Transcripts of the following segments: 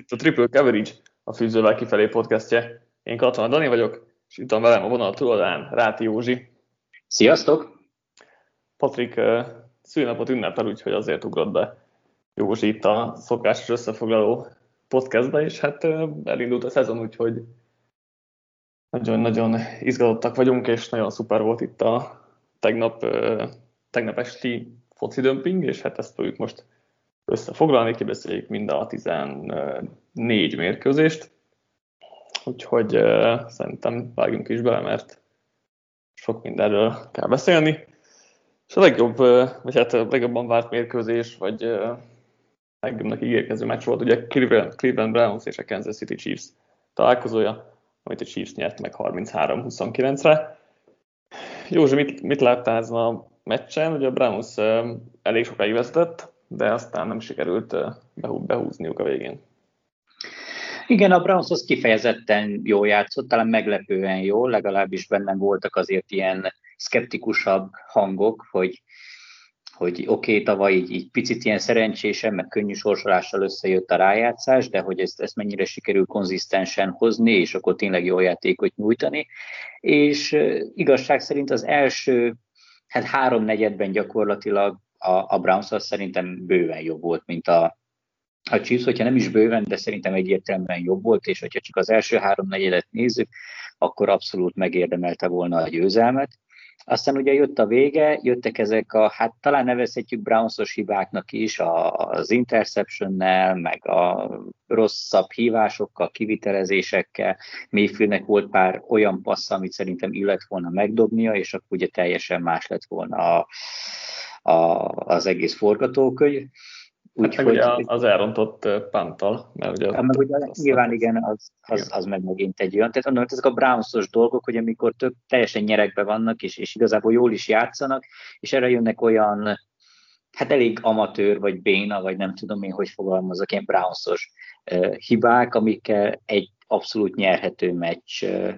itt a Triple Coverage, a Fűzővel kifelé podcastje. Én Katona Dani vagyok, és itt van velem a vonal túloldalán Ráti Józsi. Sziasztok! Patrik szülnapot ünnepel, úgyhogy azért ugrott be Józsi itt a szokásos összefoglaló podcastbe, és hát elindult a szezon, úgyhogy nagyon-nagyon izgatottak vagyunk, és nagyon szuper volt itt a tegnap, tegnap esti foci dömping, és hát ezt fogjuk most összefoglalni, kibeszéljük mind a 14 mérkőzést. Úgyhogy uh, szerintem vágjunk is bele, mert sok mindenről kell beszélni. És a legjobb, vagy hát a legjobban várt mérkőzés, vagy uh, legjobbnak ígérkező meccs volt ugye Cleveland, Cleveland Browns és a Kansas City Chiefs találkozója, amit a Chiefs nyert meg 33-29-re. Józsi, mit, mit láttál ezen a meccsen? Ugye a Browns uh, elég sokáig vezetett, de aztán nem sikerült behúzniuk a végén. Igen, a Browns az kifejezetten jól játszott, talán meglepően jó, legalábbis bennem voltak azért ilyen szkeptikusabb hangok, hogy hogy oké, okay, tavaly így, így picit ilyen szerencsésen, meg könnyű sorsolással összejött a rájátszás, de hogy ezt, ezt mennyire sikerül konzisztensen hozni, és akkor tényleg jó játékot nyújtani. És igazság szerint az első hát három negyedben gyakorlatilag a, a Browns az szerintem bőven jobb volt, mint a, a Chiefs, hogyha nem is bőven, de szerintem egyértelműen jobb volt, és hogyha csak az első három negyedet nézzük, akkor abszolút megérdemelte volna a győzelmet. Aztán ugye jött a vége, jöttek ezek a, hát talán nevezhetjük Brownsos hibáknak is, az interceptionnel, meg a rosszabb hívásokkal, kivitelezésekkel. Mayfieldnek volt pár olyan passz, amit szerintem illet volna megdobnia, és akkor ugye teljesen más lett volna a, a, az egész forgatókönyv. Úgy, hát meg ugye az elrontott pántal, mert ugye... Hát meg ugye nyilván igen, az, az, az meg megint egy olyan. Tehát mondom, ezek a Brownsos dolgok, hogy amikor tök teljesen nyerekbe vannak, és, és igazából jól is játszanak, és erre jönnek olyan, hát elég amatőr, vagy béna, vagy nem tudom én, hogy fogalmazok, ilyen Brownsos uh, hibák, amikkel egy abszolút nyerhető meccs uh,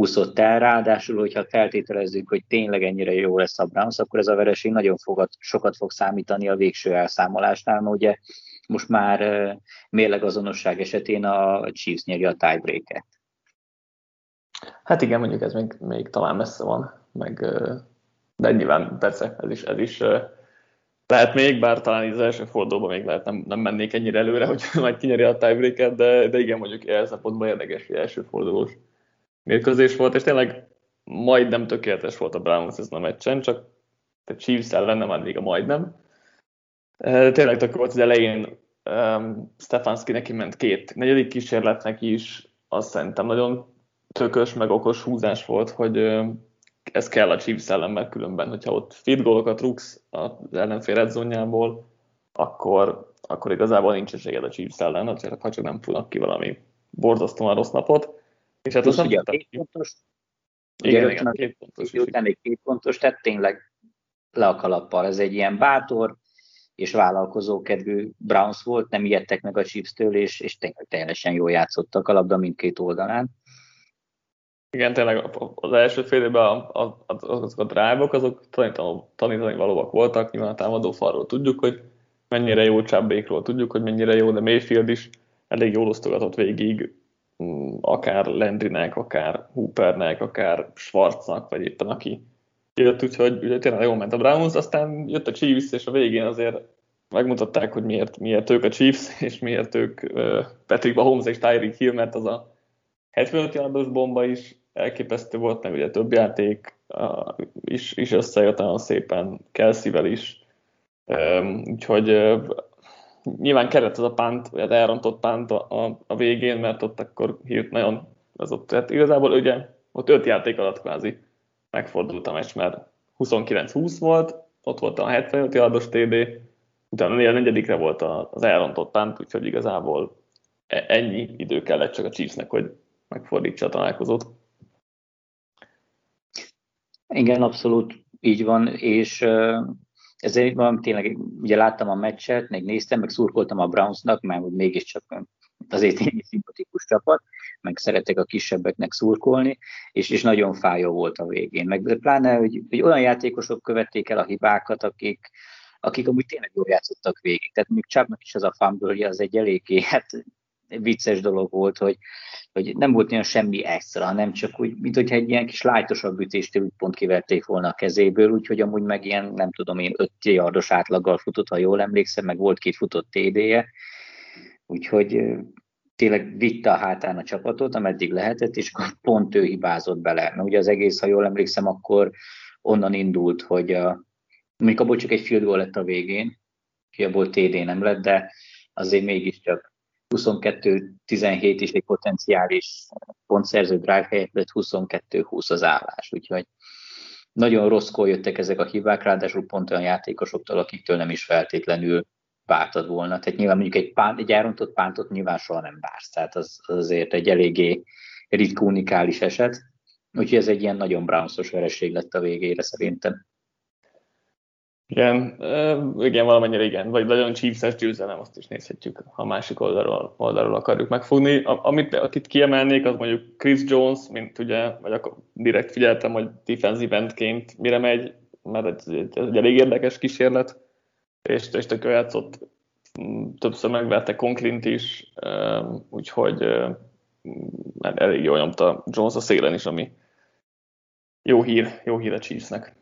úszott el, ráadásul, hogyha feltételezzük, hogy tényleg ennyire jó lesz a Browns, akkor ez a vereség nagyon fogat, sokat fog számítani a végső elszámolásnál, mert ugye most már mérlegazonosság esetén a Chiefs nyeri a tiebreaket. Hát igen, mondjuk ez még, még talán messze van, meg, de nyilván persze ez is, ez is lehet még, bár talán az első fordulóban még lehet nem, nem mennék ennyire előre, hogy majd kinyeri a tiebreaket, de, de igen, mondjuk ilyen szempontból érdekes, hogy első fordulós mérkőzés volt, és tényleg majdnem tökéletes volt a Browns ezen a meccsen, csak a Chiefs ellen nem addig a majdnem. Tényleg tök volt az elején um, Stefanski neki ment két negyedik kísérletnek is, azt szerintem nagyon tökös, meg okos húzás volt, hogy ez kell a Chiefs ellen, mert különben, hogyha ott feed gólokat rúgsz az ellenfél redzónjából, akkor, akkor igazából nincs esélyed a Chiefs ellen, ha csak nem fulnak ki valami borzasztóan rossz napot. És hát az ugye a két pontos, igen, ugye igen, két pontos. Után egy két pontos, tehát tényleg le a kalappal. Ez egy ilyen bátor és vállalkozókedvű Browns volt, nem ijedtek meg a Chiefs-től, és, és tényleg teljesen jól játszottak a labda mindkét oldalán. Igen, tényleg az első fél évben azok a drive-ok, azok tanítani, tanítani valóak voltak, nyilván a támadó falról tudjuk, hogy mennyire jó csábékról tudjuk, hogy mennyire jó, de Mayfield is elég jól osztogatott végig akár Landrynek, akár Hoopernek, akár Schwarznak, vagy éppen aki jött, úgyhogy ugye tényleg jól ment a Browns, aztán jött a Chiefs, és a végén azért megmutatták, hogy miért, miért ők a Chiefs, és miért ők Patrick Mahomes és Tyreek Hill, mert az a 75 yardos bomba is elképesztő volt, meg ugye több játék is, is összejött nagyon szépen, Kelsey-vel is, úgyhogy nyilván kellett az a pánt, vagy az elrontott pánt a, a, a végén, mert ott akkor hírt nagyon az ott, tehát igazából ugye ott öt játék alatt kvázi megfordult a meccs, mert 29-20 volt, ott volt a 75 yardos TD, utána a negyedikre volt az elrontott pánt, úgyhogy igazából e, ennyi idő kellett csak a Chiefsnek, hogy megfordítsa a találkozót. Igen, abszolút így van, és ezért van, tényleg ugye láttam a meccset, meg néztem, meg szurkoltam a Brownsnak, mert hogy mégiscsak azért egy szimpatikus csapat, meg szeretek a kisebbeknek szurkolni, és, és nagyon fájó volt a végén. Meg pláne, hogy, hogy olyan játékosok követték el a hibákat, akik, akik amúgy tényleg jól játszottak végig. Tehát még Csapnak is az a fumble az egy eléggé, hát vicces dolog volt, hogy, hogy nem volt olyan semmi extra, hanem csak úgy, mint hogyha egy ilyen kis lájtosabb ütést úgy pont kiverték volna a kezéből, úgyhogy amúgy meg ilyen, nem tudom én, 5 yardos átlaggal futott, ha jól emlékszem, meg volt két futott TD-je, úgyhogy tényleg vitte a hátán a csapatot, ameddig lehetett, és akkor pont ő hibázott bele. Mert ugye az egész, ha jól emlékszem, akkor onnan indult, hogy a, mondjuk abból csak egy field goal lett a végén, ki abból TD nem lett, de azért mégiscsak 22-17 is egy potenciális pontszerző drive helyett lett 22-20 az állás, úgyhogy nagyon rosszkor jöttek ezek a hibák, ráadásul pont olyan játékosoktól, akiktől nem is feltétlenül vártad volna. Tehát nyilván mondjuk egy, pánt, egy elrontott pántot nyilván soha nem vársz, tehát az, az azért egy eléggé ritka unikális eset. Úgyhogy ez egy ilyen nagyon Brownsos vereség lett a végére szerintem. Igen, igen, valamennyire igen, vagy nagyon Chiefs-es győzelem, azt is nézhetjük, ha másik oldalról, oldalról akarjuk megfogni. Amit, akit kiemelnék, az mondjuk Chris Jones, mint ugye, vagy akkor direkt figyeltem, hogy defensive endként mire megy, mert ez egy, egy elég érdekes kísérlet, és, és tök játszott, mm, többször megverte Conklint is, úgyhogy elég jól nyomta Jones a szélen is, ami jó hír, jó hír a Chiefsnek.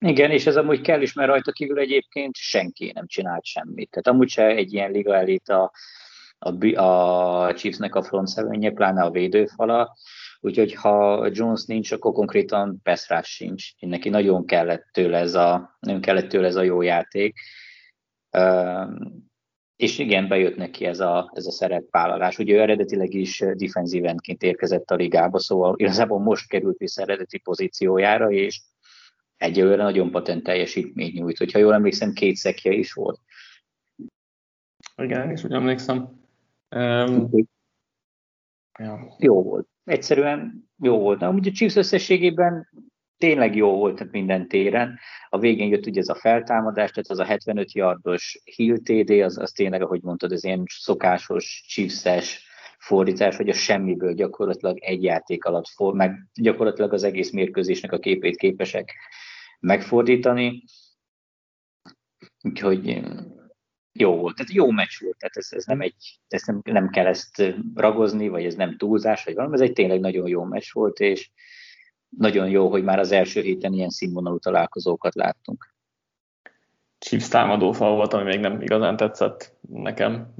Igen, és ez amúgy kell is, mert rajta kívül egyébként senki nem csinált semmit. Tehát amúgy se egy ilyen liga elit a, a, a Chiefsnek a front seven pláne a védőfala, úgyhogy ha Jones nincs, akkor konkrétan pass sincs. Neki nagyon kellett tőle ez a, nagyon kellett tőle ez a jó játék. És igen, bejött neki ez a, ez a szerepvállalás. Ugye ő eredetileg is defensív endként érkezett a ligába, szóval igazából most került vissza eredeti pozíciójára, és egyelőre nagyon patent teljesítmény nyújt. Hogyha jól emlékszem, két szekje is volt. Igen, és úgy emlékszem. Um, ja. Jó volt. Egyszerűen jó volt. Na, ugye a Chiefs összességében tényleg jó volt minden téren. A végén jött ugye ez a feltámadás, tehát az a 75 yardos Hill TD, az, az tényleg, ahogy mondtad, ez ilyen szokásos chiefs fordítás, hogy a semmiből gyakorlatilag egy játék alatt for, meg gyakorlatilag az egész mérkőzésnek a képét képesek megfordítani. Úgyhogy jó volt, tehát jó meccs volt, tehát ez, ez nem egy, ez nem, nem kell ezt ragozni, vagy ez nem túlzás, vagy valami, ez egy tényleg nagyon jó meccs volt, és nagyon jó, hogy már az első héten ilyen színvonalú találkozókat láttunk. Chiefs támadó fal volt, ami még nem igazán tetszett nekem.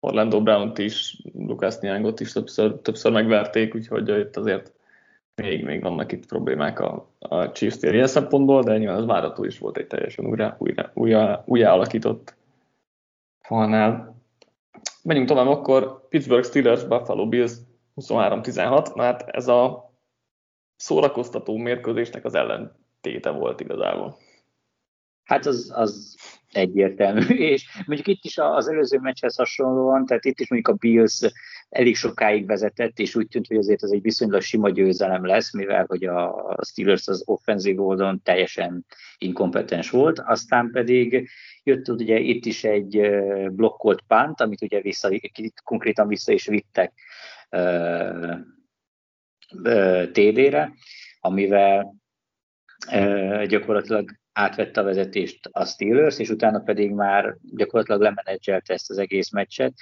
Orlando Brown-t is, Lucas Nyángot is többször, többször megverték, úgyhogy itt azért még, még vannak itt problémák a, a chiefs tér ilyen szempontból, de nyilván az várató is volt egy teljesen újra, újra, újra, újra alakított falnál. Menjünk tovább akkor, Pittsburgh Steelers, Buffalo Bills 23-16, mert hát ez a szórakoztató mérkőzésnek az ellentéte volt igazából. Hát az, az egyértelmű, és mondjuk itt is az előző meccshez hasonlóan, tehát itt is mondjuk a Bills elég sokáig vezetett, és úgy tűnt, hogy azért ez egy viszonylag sima győzelem lesz, mivel hogy a Steelers az offenzív oldalon teljesen inkompetens volt, aztán pedig jött ugye itt is egy blokkolt pánt, amit ugye vissza, konkrétan vissza is vittek uh, uh, TD-re, amivel uh, gyakorlatilag átvette a vezetést a Steelers, és utána pedig már gyakorlatilag lemenedzselte ezt az egész meccset,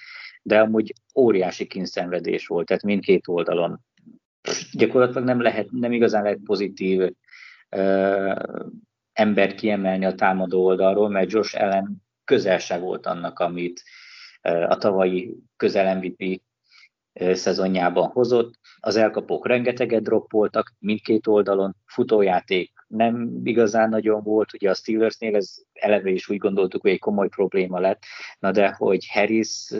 de amúgy óriási kínszenvedés volt, tehát mindkét oldalon. Gyakorlatilag nem, lehet, nem igazán lehet pozitív uh, ember kiemelni a támadó oldalról, mert Josh Allen közel se volt annak, amit uh, a tavalyi közel MVP szezonjában hozott. Az elkapók rengeteget droppoltak mindkét oldalon, futójáték nem igazán nagyon volt, ugye a Steelersnél ez eleve is úgy gondoltuk, hogy egy komoly probléma lett, na de hogy Harris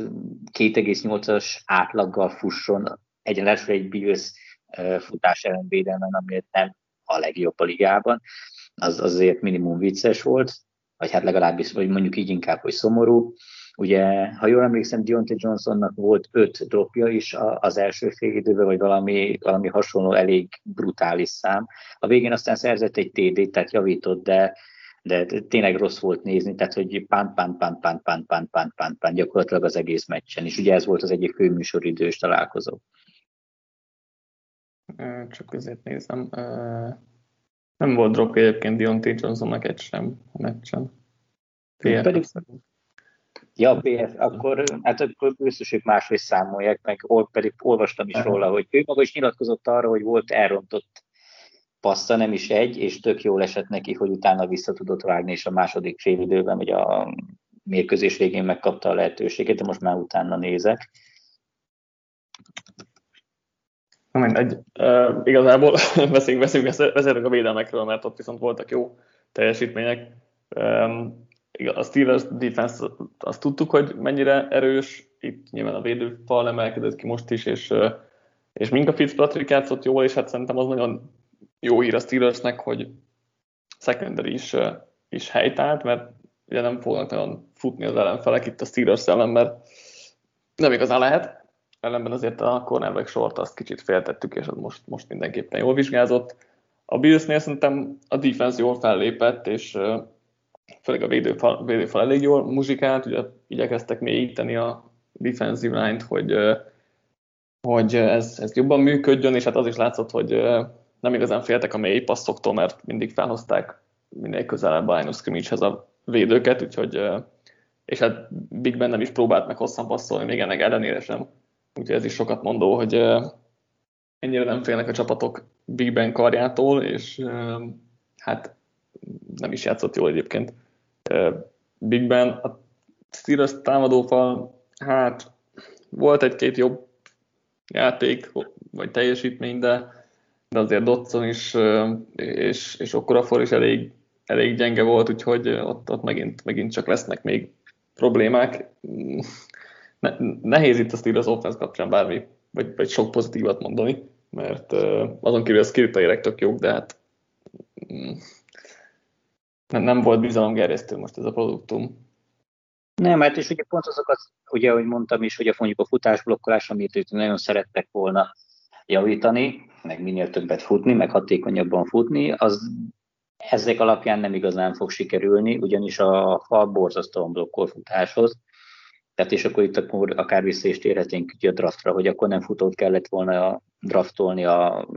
2,8-as átlaggal fusson egyenlőre egy Bills futás ellenvédelmen, ami nem a legjobb a ligában, az azért minimum vicces volt, vagy hát legalábbis, vagy mondjuk így inkább, hogy szomorú. Ugye, ha jól emlékszem, Deontay Johnsonnak volt öt dropja is az első fél időben, vagy valami, valami hasonló elég brutális szám. A végén aztán szerzett egy TD, tehát javított, de, de tényleg rossz volt nézni, tehát hogy pán, pán, pán, pán, pán, pán, pán, pán, pán, gyakorlatilag az egész meccsen, és ugye ez volt az egyik főműsoridős találkozó. Csak azért nézem. Nem volt drop egyébként Deontay Johnsonnak egy sem a meccsen. Pedig, Ja, BF, akkor, hát akkor biztos ők máshogy számolják, meg pedig olvastam is róla, hogy ő maga is nyilatkozott arra, hogy volt elrontott passza, nem is egy, és tök jól esett neki, hogy utána vissza tudott vágni, és a második fél időben, vagy a mérkőzés végén megkapta a lehetőséget, de most már utána nézek. Mindegy. Uh, igazából beszéljünk, beszéljünk, beszéljünk a védelmekről, mert ott viszont voltak jó teljesítmények. Um, a Steelers defense azt tudtuk, hogy mennyire erős, itt nyilván a védőfal emelkedett ki most is, és, és Minka Fitzpatrick játszott jól, és hát szerintem az nagyon jó hír a Steelersnek, hogy secondary is, is helytált, mert ugye nem fognak nagyon futni az ellenfelek itt a Steelers ellen, mert nem igazán lehet. Ellenben azért a cornerback sort azt kicsit féltettük, és az most, most mindenképpen jól vizsgázott. A Billsnél szerintem a defense jól fellépett, és főleg a védőfal, védőfal elég jól muzsikált, ugye igyekeztek mélyíteni a defensive line-t, hogy, hogy ez, ez jobban működjön, és hát az is látszott, hogy nem igazán féltek a mély passzoktól, mert mindig felhozták minél közelebb a line a védőket, úgyhogy és hát Big Ben nem is próbált meg hosszan passzolni, még ennek ellenére sem. Úgyhogy ez is sokat mondó, hogy ennyire nem félnek a csapatok Big Ben karjától, és hát nem is játszott jól egyébként. Big Ben, a Steelers támadófal, hát volt egy-két jobb játék, vagy teljesítmény, de, de azért Dotson is, és, és Okorafor is elég, elég gyenge volt, úgyhogy ott, ott megint, megint csak lesznek még problémák. Ne, nehéz itt a Steelers offense kapcsán bármi, vagy, vagy sok pozitívat mondani, mert azon kívül a skill tök jók, de hát mm, nem, nem volt bizalomgerjesztő most ez a produktum. Nem, hát és ugye pont azokat, ugye, ahogy mondtam is, hogy a mondjuk a futásblokkolás, amit ők nagyon szerettek volna javítani, meg minél többet futni, meg hatékonyabban futni, az ezek alapján nem igazán fog sikerülni, ugyanis a fal borzasztóan blokkol futáshoz. Tehát és akkor itt akkor akár vissza is térhetnénk a draftra, hogy akkor nem futót kellett volna draftolni a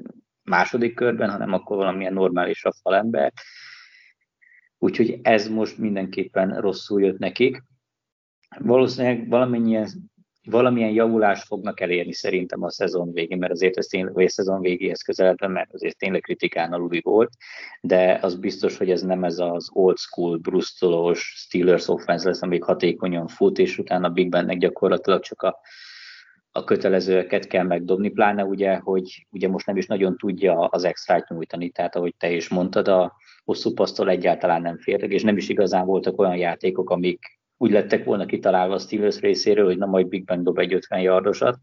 második körben, hanem akkor valamilyen normálisabb falember. Úgyhogy ez most mindenképpen rosszul jött nekik. Valószínűleg valamilyen, valamilyen javulást fognak elérni szerintem a szezon végén, mert azért ez tényleg, vagy a szezon végéhez közeledve, mert azért tényleg kritikán aluli volt, de az biztos, hogy ez nem ez az old school, brusztolós Steelers offense lesz, amíg hatékonyan fut, és utána Big Bennek gyakorlatilag csak a a kötelezőeket kell megdobni, pláne ugye, hogy ugye most nem is nagyon tudja az extrát nyújtani, tehát ahogy te is mondtad, a hosszú pasztól egyáltalán nem fértek, és nem is igazán voltak olyan játékok, amik úgy lettek volna kitalálva a Steelers részéről, hogy na majd Big Bang dob egy 50 yardosat.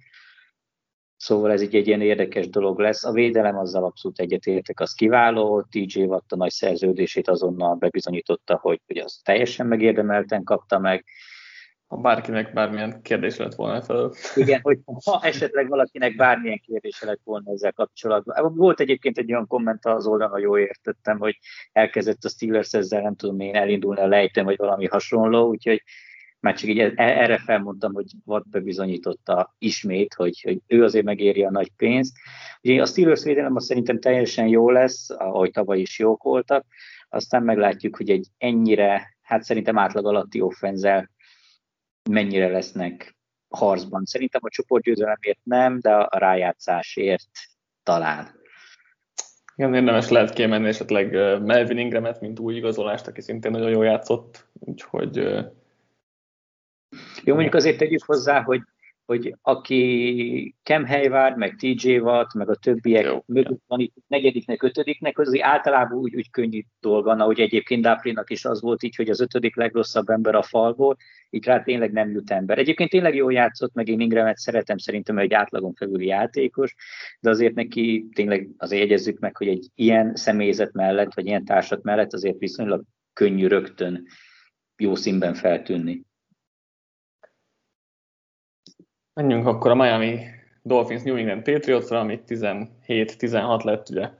Szóval ez így egy ilyen érdekes dolog lesz. A védelem azzal abszolút egyetértek, az kiváló. TJ Watt a nagy szerződését azonnal bebizonyította, hogy, hogy az teljesen megérdemelten kapta meg ha bárkinek bármilyen kérdés lett volna fel. Igen, hogy ha esetleg valakinek bármilyen kérdése lett volna ezzel kapcsolatban. Volt egyébként egy olyan komment az oldalon, hogy jól értettem, hogy elkezdett a Steelers ezzel, nem tudom én, elindulni a lejtőn, vagy valami hasonló, úgyhogy már csak így e- erre felmondtam, hogy Watt bebizonyította ismét, hogy, hogy ő azért megéri a nagy pénzt. Ugye a Steelers védelem azt szerintem teljesen jó lesz, ahogy tavaly is jók voltak, aztán meglátjuk, hogy egy ennyire, hát szerintem átlag alatti offenzel mennyire lesznek harcban. Szerintem a csoportgyőzelemért nem, de a rájátszásért talán. Igen, érdemes lehet kiemelni esetleg Melvin Ingramet, mint új igazolást, aki szintén nagyon jól játszott, úgyhogy... Jó, mondjuk azért tegyük hozzá, hogy hogy aki Kem Hayward, meg TJ Watt, meg a többiek Jó, mögött van itt negyediknek, ötödiknek, az általában úgy, úgy könnyű dolga, ahogy egyébként Duffynak is az volt így, hogy az ötödik legrosszabb ember a falból, így rá tényleg nem jut ember. Egyébként tényleg jól játszott, meg én Ingramet szeretem, szerintem egy átlagon felüli játékos, de azért neki tényleg azért jegyezzük meg, hogy egy ilyen személyzet mellett, vagy ilyen társat mellett azért viszonylag könnyű rögtön jó színben feltűnni. Menjünk akkor a Miami Dolphins New England Patriotsra, ami 17-16 lett ugye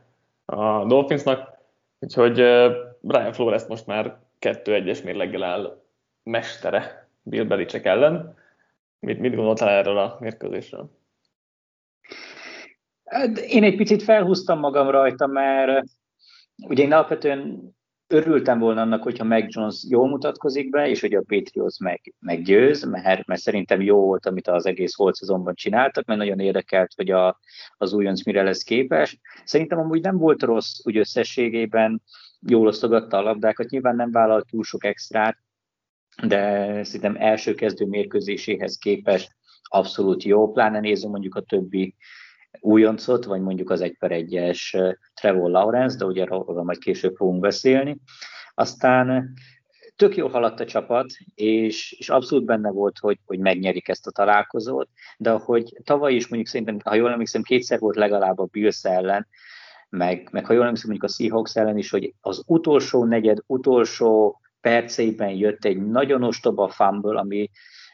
a Dolphinsnak, úgyhogy Brian Flores most már 2-1-es mérleggel áll mestere Bill Belichick ellen. Mit, mit gondoltál erről a mérkőzésről? Hát, én egy picit felhúztam magam rajta, mert ugye én alapvetően örültem volna annak, hogyha Meg Jones jól mutatkozik be, és hogy a Patriots meg, meggyőz, mert, mert szerintem jó volt, amit az egész holt szezonban csináltak, mert nagyon érdekelt, hogy a, az újonc mire lesz képes. Szerintem amúgy nem volt rossz úgy összességében, jól osztogatta a labdákat, nyilván nem vállalt túl sok extrát, de szerintem első kezdő mérkőzéséhez képest abszolút jó, pláne nézem mondjuk a többi újoncot, vagy mondjuk az egy per egyes Trevor Lawrence, de ugye arról majd később fogunk beszélni. Aztán tök jó haladt a csapat, és, és abszolút benne volt, hogy, hogy megnyerik ezt a találkozót, de hogy tavaly is mondjuk szerintem, ha jól emlékszem, kétszer volt legalább a Bills ellen, meg, meg ha jól emlékszem, mondjuk a Seahawks ellen is, hogy az utolsó negyed, utolsó perceiben jött egy nagyon ostoba fumble, ami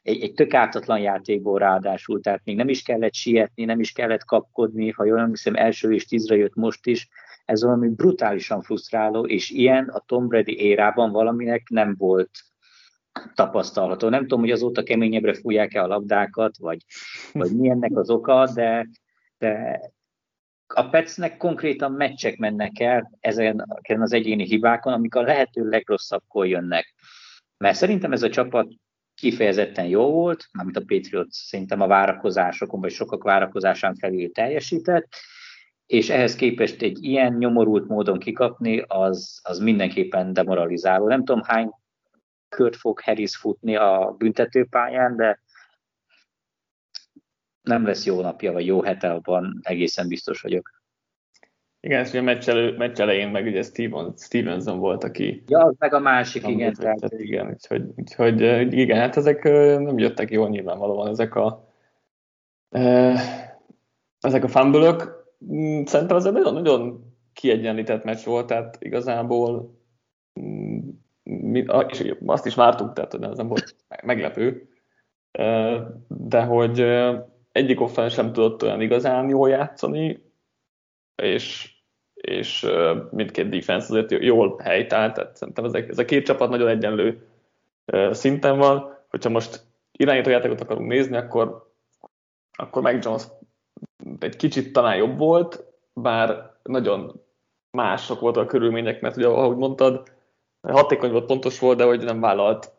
egy, egy tök ártatlan játékból ráadásul, tehát még nem is kellett sietni, nem is kellett kapkodni, ha jól emlékszem, első és tízre jött most is, ez valami brutálisan frusztráló, és ilyen a Tom Brady érában valaminek nem volt tapasztalható. Nem tudom, hogy azóta keményebbre fújják-e a labdákat, vagy, vagy mi ennek az oka, de, de a Petsnek konkrétan meccsek mennek el ezen az egyéni hibákon, amik a lehető legrosszabbkor jönnek. Mert szerintem ez a csapat kifejezetten jó volt, amit a Patriots szerintem a várakozásokon, vagy sokak várakozásán felül teljesített, és ehhez képest egy ilyen nyomorult módon kikapni, az, az mindenképpen demoralizáló. Nem tudom, hány kört fog Harris futni a büntetőpályán, de nem lesz jó napja, vagy jó hete, abban egészen biztos vagyok. Igen, és a meccs, elő, meccs elején meg ugye Steven, Stevenson volt, aki... Ja, meg a másik, igen. Tehát, tehát, igen, úgyhogy, úgyhogy, igen, hát ezek nem jöttek jól nyilvánvalóan, ezek a ezek a fumble mm, Szerintem ez egy nagyon-nagyon kiegyenlített meccs volt, tehát igazából mm, mi, és azt is vártuk, tehát ez nem volt meglepő, de hogy egyik offense sem tudott olyan igazán jól játszani, és, és mindkét defense azért jól helytált, tehát szerintem ez a, ez a két csapat nagyon egyenlő szinten van, hogyha most irányítójátékot akarunk nézni, akkor, akkor meg Jones egy kicsit talán jobb volt, bár nagyon mások voltak a körülmények, mert ugye, ahogy mondtad, hatékony volt, pontos volt, de hogy nem vállalt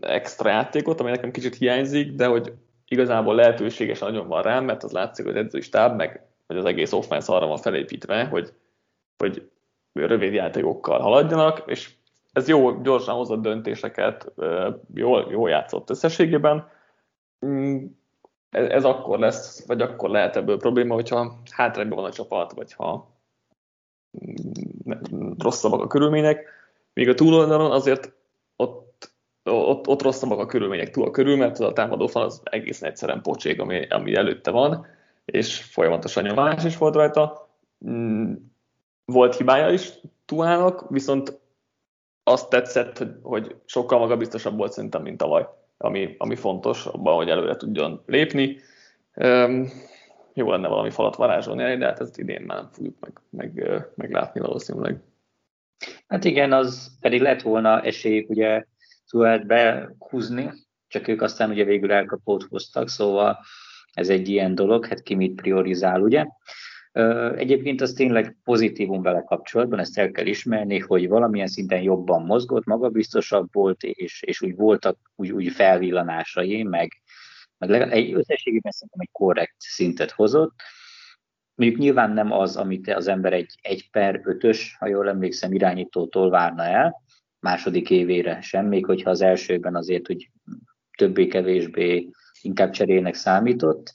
extra játékot, ami nekem kicsit hiányzik, de hogy igazából lehetőségesen nagyon van rám, mert az látszik, hogy edzői stáb, meg hogy az egész offense arra van felépítve, hogy, hogy rövid játékokkal haladjanak, és ez jó, gyorsan hozott döntéseket, jól, jól játszott összességében. Mm, ez, ez akkor lesz, vagy akkor lehet ebből probléma, hogyha hátrányban van a csapat, vagy ha rosszabbak a körülmények. Míg a túloldalon azért ott, ott, ott rosszabbak a körülmények túl a körül, mert a támadó fal az egészen egyszerűen pocsék, ami, ami előtte van és folyamatosan nyomás is volt rajta. Mm, volt hibája is Tuának, viszont azt tetszett, hogy, hogy sokkal magabiztosabb volt szerintem, mint tavaly, ami, ami fontos abban, hogy előre tudjon lépni. Um, jó lenne valami falat varázsolni, de hát ezt idén már nem fogjuk meg, meg, meglátni valószínűleg. Hát igen, az pedig lett volna esélyük ugye Tuát behúzni, csak ők aztán ugye végül elkapót hoztak, szóval ez egy ilyen dolog, hát ki mit priorizál, ugye? Egyébként az tényleg pozitívum vele kapcsolatban, ezt el kell ismerni, hogy valamilyen szinten jobban mozgott, magabiztosabb volt, és, és úgy voltak úgy, úgy felvillanásai, meg, meg legalább egy összességében szerintem egy korrekt szintet hozott. Mondjuk nyilván nem az, amit az ember egy 1 per 5-ös, ha jól emlékszem, irányítótól várna el, második évére sem, még hogyha az elsőben azért hogy többé-kevésbé inkább cserélnek számított,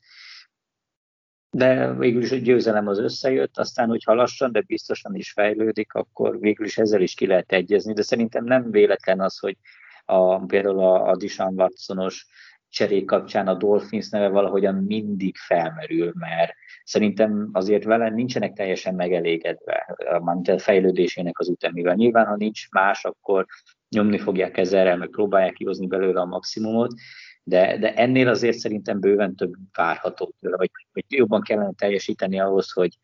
de végül is a győzelem az összejött, aztán, hogyha lassan, de biztosan is fejlődik, akkor végül is ezzel is ki lehet egyezni, de szerintem nem véletlen az, hogy a, például a, a Dishan Watsonos cserék kapcsán a Dolphins neve valahogyan mindig felmerül, mert szerintem azért vele nincsenek teljesen megelégedve, a fejlődésének az ütemivel. Nyilván, ha nincs más, akkor nyomni fogják ezzel, meg próbálják kihozni belőle a maximumot, de, de ennél azért szerintem bőven több várható tőle, vagy, vagy jobban kellene teljesíteni ahhoz, hogy,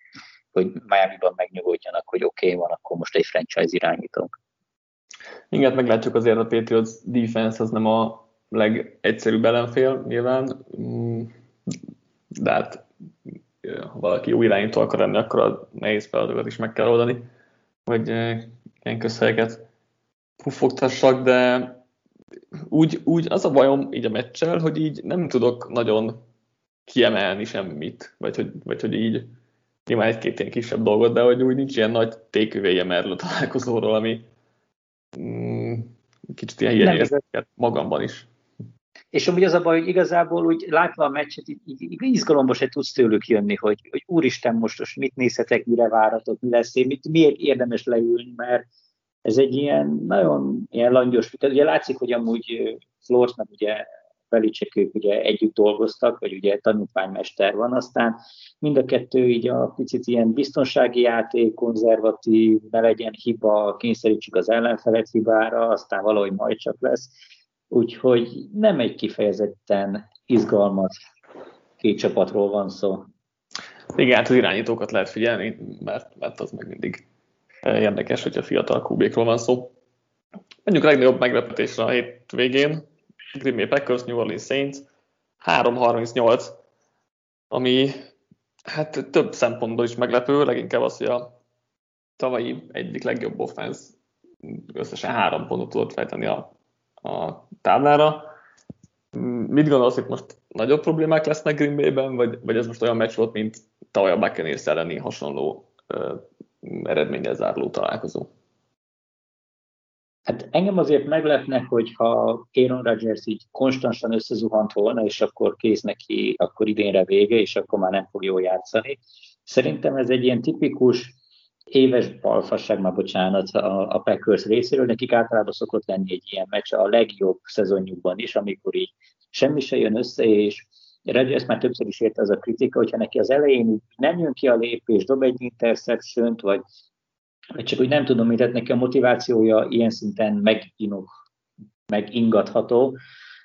hogy Miami-ban megnyugodjanak, hogy oké, okay, van, akkor most egy franchise irányítónk. Igen, hát meglátjuk azért a Patriots defense az nem a legegyszerűbb ellenfél nyilván, mm, de hát ha valaki jó irányító akar lenni, akkor a nehéz feladatokat is meg kell oldani, hogy ilyen közhelyeket puffogtassak, de úgy, úgy az a bajom így a meccsel, hogy így nem tudok nagyon kiemelni semmit, vagy hogy, vagy hogy így nyilván egy-két ilyen kisebb dolgot, de hogy úgy nincs ilyen nagy téküvéjem erről a találkozóról, ami mm, kicsit ilyen hiányérzetet magamban is. És amúgy az a baj, hogy igazából úgy látva a meccset, így, így izgalomba se tudsz tőlük jönni, hogy, hogy úristen, most, most mit nézhetek, mire váratok, mi lesz, mit, miért érdemes leülni, mert ez egy ilyen nagyon ilyen langyos, ugye látszik, hogy amúgy Flores meg ugye Belicek ők ugye együtt dolgoztak, vagy ugye tanítványmester van, aztán mind a kettő így a picit ilyen biztonsági játék, konzervatív, ne legyen hiba, kényszerítsük az ellenfelet hibára, aztán valahogy majd csak lesz. Úgyhogy nem egy kifejezetten izgalmas két csapatról van szó. Igen, hát az irányítókat lehet figyelni, mert, mert az meg mindig érdekes, hogyha fiatal kubékról van szó. Menjünk a legnagyobb meglepetésre a hét végén. Green Bay Packers, New Orleans Saints, 3-38, ami hát több szempontból is meglepő, leginkább az, hogy a tavalyi egyik legjobb offense összesen három pontot tudott fejteni a, a táblára. Mit gondolsz, hogy most nagyobb problémák lesznek Green Bay-ben, vagy, vagy ez most olyan meccs volt, mint tavaly a Buccaneers elleni hasonló eredménye zárló találkozó? Hát engem azért meglepne, hogyha Aaron Rodgers így konstantan összezuhant volna, és akkor kész neki, akkor idénre vége, és akkor már nem fog jól játszani. Szerintem ez egy ilyen tipikus éves balfasság, már bocsánat, a, a Packers részéről, nekik általában szokott lenni egy ilyen meccs a legjobb szezonjukban is, amikor így semmi se jön össze, és Rodgers már többször is érte az a kritika, hogyha neki az elején nem jön ki a lépés, dob egy interception vagy vagy csak úgy nem tudom, mit neki a motivációja ilyen szinten meginok, megingatható,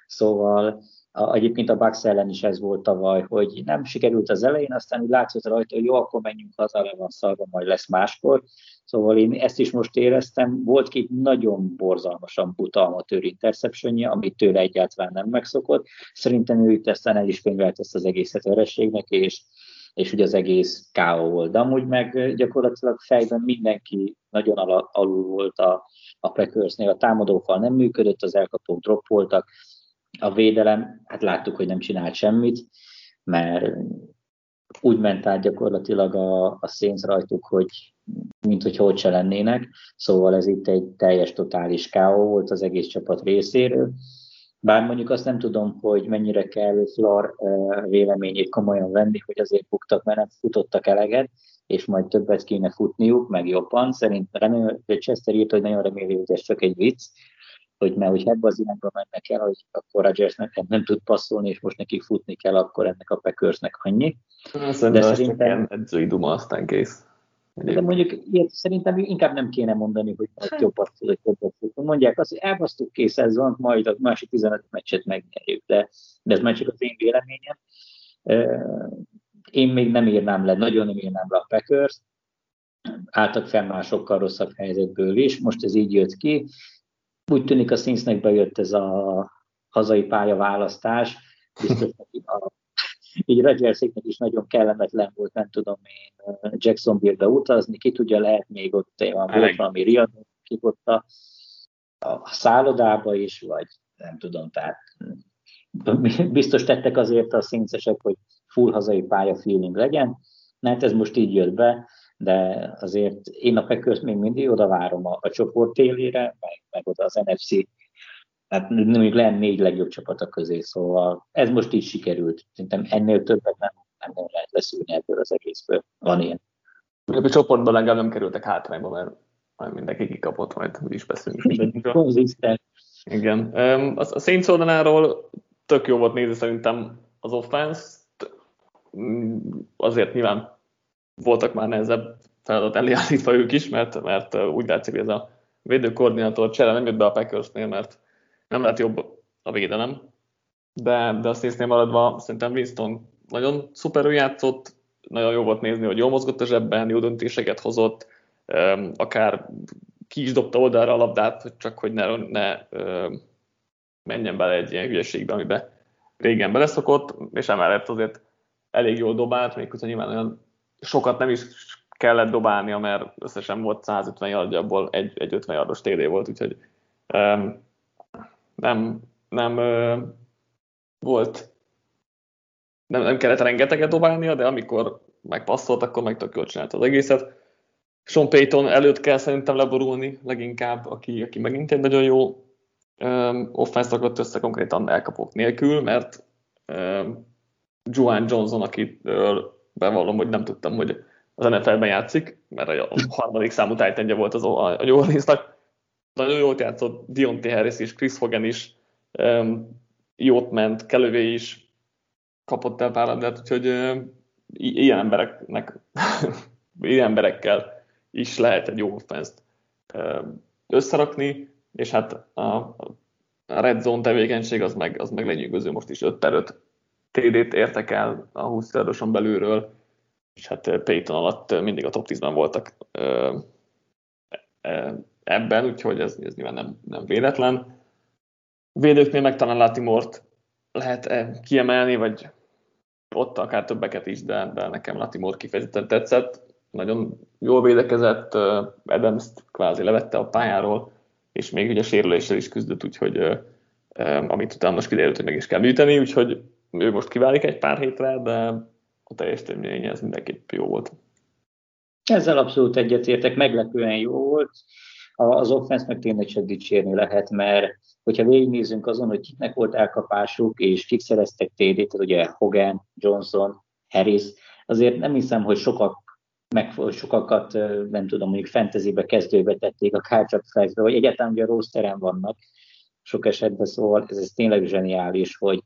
szóval a, egyébként a Bucks ellen is ez volt tavaly, hogy nem sikerült az elején, aztán úgy látszott rajta, hogy jó, akkor menjünk haza, le van szarva, majd lesz máskor. Szóval én ezt is most éreztem, volt két nagyon borzalmasan buta amatőr interceptionje, amit tőle egyáltalán nem megszokott. Szerintem ő itt aztán el is könyvelt ezt az egészet verességnek, és és ugye az egész káó volt. De amúgy meg gyakorlatilag fejben mindenki nagyon al- alul volt a, a Packersnél, a támadófal nem működött, az elkapók drop voltak, a védelem, hát láttuk, hogy nem csinált semmit, mert úgy ment át gyakorlatilag a, a szénz rajtuk, hogy mint hogy hogy se lennének, szóval ez itt egy teljes totális káó volt az egész csapat részéről, bár mondjuk azt nem tudom, hogy mennyire kell Flor véleményét komolyan venni, hogy azért buktak, mert nem futottak eleget, és majd többet kéne futniuk, meg jobban. Szerintem hogy Chester írt, hogy nagyon reméli, hogy ez csak egy vicc, hogy mert hogy ebbe az irányba mennek el, hogy akkor Rodgers nekem nem tud passzolni, és most neki futni kell, akkor ennek a Packersnek annyi. Szerintem De szerintem edzői duma, aztán kész. De mondjuk ilyet szerintem inkább nem kéne mondani, hogy majd jobbat hogy jobbat Mondják azt, hogy elbasztuk kész, ez van, majd a másik 15 meccset megnyerjük, de, de ez már csak az én véleményem. Én még nem írnám le, nagyon nem írnám le a Packers, álltak fel már sokkal rosszabb helyzetből is, most ez így jött ki. Úgy tűnik a Saintsnek bejött ez a hazai pályaválasztás, biztos a így Rodgerséknek is nagyon kellemetlen volt, nem tudom én, Jacksonville-be utazni, ki tudja, lehet még ott van, volt valami riadó, ki ott a, a szállodába is, vagy nem tudom, tehát biztos tettek azért a színcesek, hogy full hazai pálya feeling legyen, mert ez most így jött be, de azért én a Packers még mindig oda várom a, a csoport élére, meg, meg oda az NFC tehát mondjuk lehet négy legjobb csapata közé, szóval ez most így sikerült. Szerintem ennél többet nem, nem lehet leszűrni ebből az egészből. Van ilyen. A csoportban legalább nem kerültek hátrányba, mert majd mindenki kikapott, majd úgy is beszélünk Konzisztens. Igen. A Saints oldaláról tök jó volt nézni szerintem az offense Azért nyilván voltak már nehezebb feladat elé állítva ők is, mert, mert úgy látszik, hogy ez a védőkoordinátor csere nem jött be a Packersnél, mert nem lehet jobb a védelem, de, de azt nézném maradva, szerintem Winston nagyon szuperül játszott, nagyon jó volt nézni, hogy jól mozgott a zsebben, jó döntéseket hozott, akár ki is dobta oldalra a labdát, csak hogy ne, ne menjen bele egy ilyen hülyeségbe, amiben régen beleszokott, és emellett azért elég jól dobált, még hogyha nyilván olyan sokat nem is kellett dobálnia, mert összesen volt 150 yardja, abból egy, egy 50 yardos TD volt, úgyhogy um, nem, nem uh, volt, nem, nem kellett rengeteget dobálnia, de amikor megpasszolt, akkor meg tök jól csinálta az egészet. Sean Payton előtt kell szerintem leborulni leginkább, aki, aki megint egy nagyon jó um, offense rakott össze konkrétan elkapok nélkül, mert um, Juan Johnson, akitől bevallom, hogy nem tudtam, hogy az NFL-ben játszik, mert a harmadik számú tájtendje volt az a New Orleansnak. Nagyon jót játszott Dionte Harris is, Chris Hogan is, um, jót ment, Kelővé is kapott el pár labdát, úgyhogy um, ilyen embereknek, ilyen emberekkel is lehet egy jó offense um, összerakni, és hát a, a red zone tevékenység az meg, az meg lenyűgöző, most is 5 per 5 TD-t értek el a 20 yardoson belülről, és hát Payton alatt mindig a top 10-ben voltak ebben, úgyhogy ez, ez nyilván nem, nem véletlen. Védőknél meg talán Latimort lehet kiemelni, vagy ott akár többeket is, de, de nekem Latimor kifejezetten tetszett. Nagyon jól védekezett, adams kvázi levette a pályáról, és még ugye sérüléssel is küzdött, úgyhogy amit utána most kiderült, hogy meg is kell műteni, úgyhogy ő most kiválik egy pár hétre, de a teljesítménye ez mindenképp jó volt. Ezzel abszolút egyetértek, meglepően jó volt. Az offense meg tényleg csak dicsérni lehet, mert hogyha végignézzünk azon, hogy kiknek volt elkapásuk, és kik szereztek TD-t, ugye Hogan, Johnson, Harris, azért nem hiszem, hogy sokak meg sokakat, nem tudom, mondjuk fantasybe kezdőbe tették a Kárcsak vagy egyáltalán ugye a rosteren vannak sok esetben, szóval ez, ez tényleg zseniális, hogy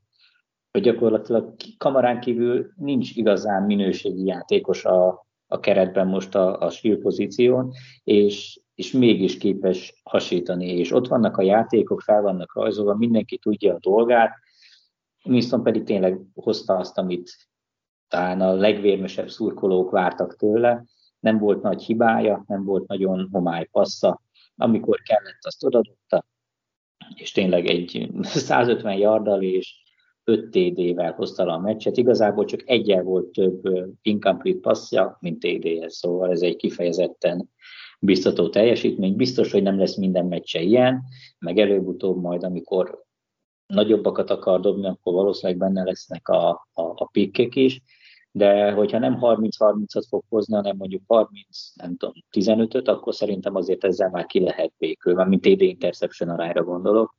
hogy gyakorlatilag kamarán kívül nincs igazán minőségi játékos a, a keretben most a, a skill pozíción, és, és mégis képes hasítani, és ott vannak a játékok, fel vannak rajzolva, mindenki tudja a dolgát, Winston pedig tényleg hozta azt, amit talán a legvérmesebb szurkolók vártak tőle, nem volt nagy hibája, nem volt nagyon homály passza, amikor kellett, azt odadotta, és tényleg egy 150 yardal és 5 TD-vel hozta a meccset. Igazából csak egyel volt több incomplete passzja, mint TD-hez, szóval ez egy kifejezetten biztató teljesítmény. Biztos, hogy nem lesz minden meccse ilyen, meg előbb-utóbb majd, amikor nagyobbakat akar dobni, akkor valószínűleg benne lesznek a, a, a pikkek is, de hogyha nem 30-30-at fog hozni, hanem mondjuk 30, nem tudom, 15-öt, akkor szerintem azért ezzel már ki lehet békülve, mint TD interception arányra gondolok.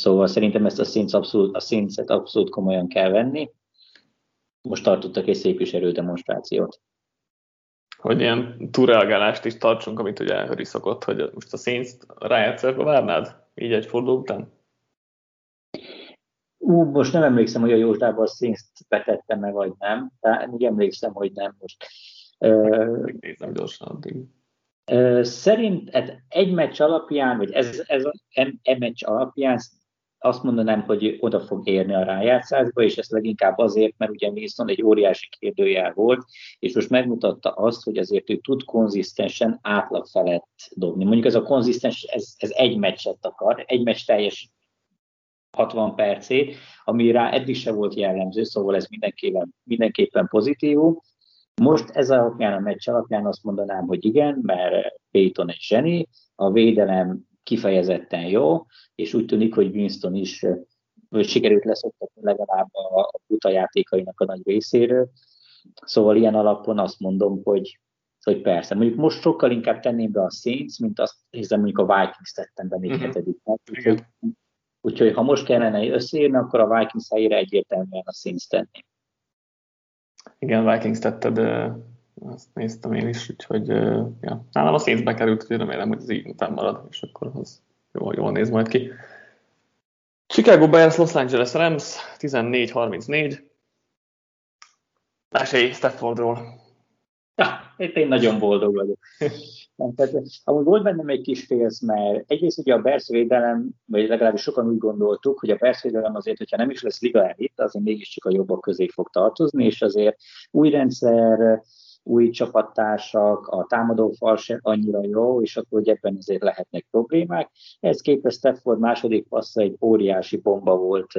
Szóval szerintem ezt a szint abszolút, a szintet abszolút komolyan kell venni. Most tartottak egy szép is erődemonstrációt. Hogy ilyen túlreagálást is tartsunk, amit ugye Harry szokott, hogy most a Saints rájátszásba várnád? Így egy forduló után? Ú, most nem emlékszem, hogy a Józsdában a Saints betettem meg, vagy nem. De úgy emlékszem, hogy nem most. Nézem gyorsan addig. Szerint hát egy meccs alapján, vagy ez, ez a e meccs alapján azt mondanám, hogy oda fog érni a rájátszásba, és ez leginkább azért, mert ugye Wilson egy óriási kérdőjel volt, és most megmutatta azt, hogy azért ő tud konzisztensen átlag felett dobni. Mondjuk ez a konzisztens, ez, ez egy meccset akar, egy meccs teljes 60 percét, ami rá eddig se volt jellemző, szóval ez mindenképpen, mindenképpen pozitívum. Most ez alapján, a meccs alapján azt mondanám, hogy igen, mert Payton egy zseni, a védelem kifejezetten jó, és úgy tűnik, hogy Winston is hogy sikerült leszoktatni legalább a, a buta játékainak a nagy részéről. Szóval ilyen alapon azt mondom, hogy, hogy persze. Mondjuk most sokkal inkább tenném be a Saints, mint azt hiszem mondjuk a Vikings tettem be még uh-huh. hetedik. Úgyhogy, úgyhogy ha most kellene összeírni, akkor a Vikings helyére egyértelműen a Saints tenném. Igen, Vikings tetted azt néztem én is, úgyhogy ja. nálam a Saints bekerült, úgyhogy remélem, hogy ez így marad, és akkor az jól, jól néz majd ki. Chicago Bears, Los Angeles Rams, 14-34. Mesélj Staffordról. Ja, én nagyon boldog vagyok. Tehát, amúgy volt bennem egy kis félsz, mert egyrészt ugye a Bears védelem, vagy legalábbis sokan úgy gondoltuk, hogy a Bears védelem azért, hogyha nem is lesz liga elit, azért mégiscsak a jobbak közé fog tartozni, és azért új rendszer, új csapatársak, a támadófal se annyira jó, és akkor ugye ebben azért lehetnek problémák. Ez képest Stafford második passza egy óriási bomba volt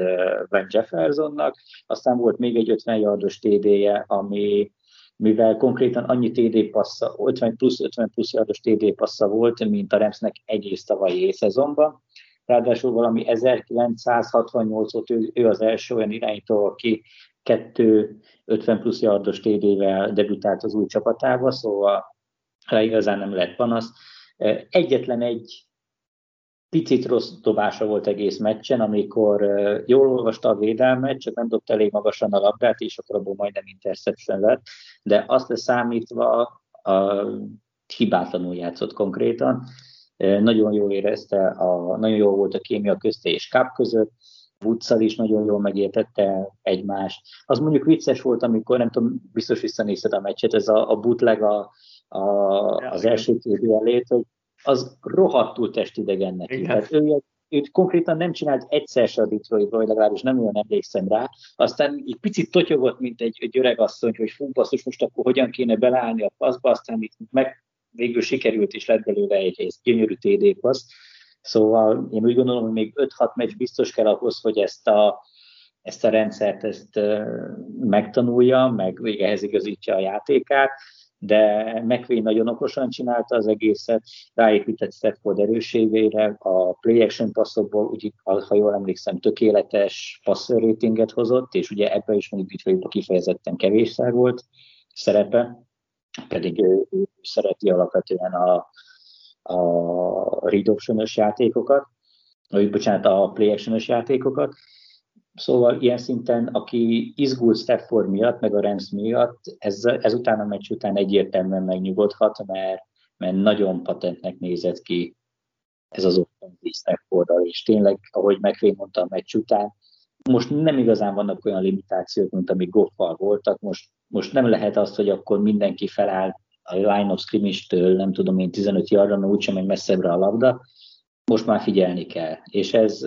Van Jeffersonnak, aztán volt még egy 50 yardos TD-je, ami mivel konkrétan annyi TD passza, 50 plusz 50 plusz yardos TD passza volt, mint a Remsznek egész tavalyi szezonban. Ráadásul valami 1968 ot ő, ő az első olyan irányító, aki 2 50 plusz yardos TD-vel debütált az új csapatába, szóval rá igazán nem lett panasz. Egyetlen egy picit rossz dobása volt egész meccsen, amikor jól olvasta a védelmet, csak nem dobta elég magasan a labdát, és akkor abból majdnem interception lett, de azt leszámítva a hibátlanul játszott konkrétan. Nagyon jól érezte, a, nagyon jó volt a kémia közte és Káp között, Woodsal is nagyon jól megértette egymást. Az mondjuk vicces volt, amikor, nem tudom, biztos visszanézted a meccset, ez a, a bootleg a, a, az első két elét, hogy az rohadtul testidegen neki. Tehát ő, őt konkrétan nem csinált egyszer se a Detroitban, legalábbis nem olyan emlékszem rá. Aztán egy picit totyogott, mint egy, egy öreg asszony, hogy fú, basszus, most akkor hogyan kéne beleállni a passzba, aztán itt meg végül sikerült, és lett belőle egy, egy gyönyörű TD passz. Szóval én úgy gondolom, hogy még 5-6 meccs biztos kell ahhoz, hogy ezt a, ezt a rendszert ezt megtanulja, meg ehhez igazítja a játékát de McVay nagyon okosan csinálta az egészet, ráépített Stafford erősségeire, a play action passzokból, úgy, ha jól emlékszem, tökéletes passer ratinget hozott, és ugye ebben is mondjuk Detroitban kifejezetten kevésszer volt szerepe, pedig ő, ő szereti alapvetően a, a read játékokat, vagy bocsánat, a play action játékokat, Szóval ilyen szinten, aki izgult Stafford miatt, meg a Rams miatt, ez, ezután a meccs után egyértelműen megnyugodhat, mert, mert nagyon patentnek nézett ki ez az offenzív Stafforddal, és tényleg, ahogy McVay mondta a meccs után, most nem igazán vannak olyan limitációk, mint amik Goffal voltak, most, most nem lehet azt, hogy akkor mindenki feláll a line of scrimmage-től, nem tudom én, 15 yardra, mert úgysem megy messzebbre a labda, most már figyelni kell. És ez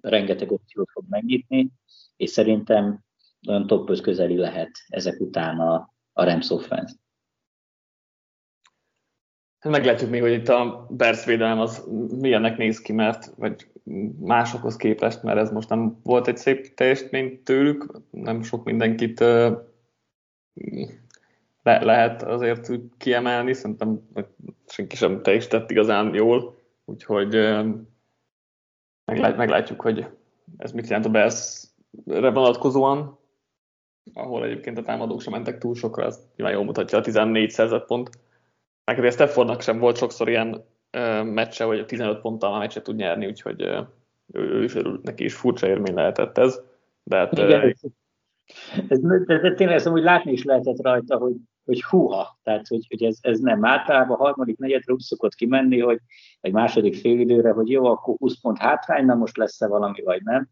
rengeteg opciót fog megnyitni, és szerintem olyan top 5 közeli lehet ezek után a, a Rams offense. Meglátjuk még, hogy itt a Bears védelem az milyennek néz ki, mert vagy másokhoz képest, mert ez most nem volt egy szép teljesítmény tőlük, nem sok mindenkit le, lehet azért kiemelni, szerintem senki sem teljesített igazán jól, úgyhogy Meglát, meglátjuk, hogy ez mit jelent a Bears-re vonatkozóan, ahol egyébként a támadók sem mentek túl sokra, ez nyilván jól mutatja a 14 szerzett pont. Meg a Staffordnak sem volt sokszor ilyen meccse, hogy a 15 ponttal a meccset tud nyerni, úgyhogy ő, is örült, neki is furcsa élmény lehetett ez. De hát, Igen, ez, ez, ez, tényleg hogy látni is lehetett rajta, hogy hogy húha, tehát hogy, hogy ez, ez nem általában harmadik negyedre úgy szokott kimenni, hogy egy második félidőre, hogy jó, akkor 20 pont hátrány, na most lesz-e valami, vagy nem.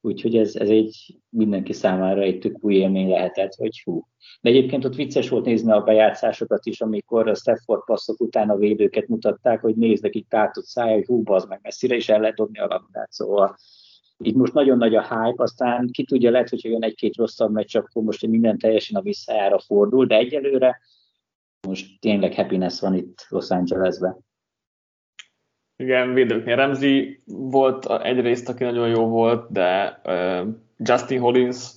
Úgyhogy ez, ez egy mindenki számára egy tök új élmény lehetett, hogy hú. De egyébként ott vicces volt nézni a bejátszásokat is, amikor a Stafford passzok után a védőket mutatták, hogy néznek itt tátott száj, hogy hú, az meg messzire is el lehet dobni a labdát. Szóval itt most nagyon nagy a hype, aztán ki tudja, lehet, hogy jön egy-két rosszabb meccs, akkor most minden teljesen a visszajára fordul, de egyelőre most tényleg happiness van itt Los Angelesben. Igen, védőknél Remzi volt egyrészt, aki nagyon jó volt, de Justin Hollins,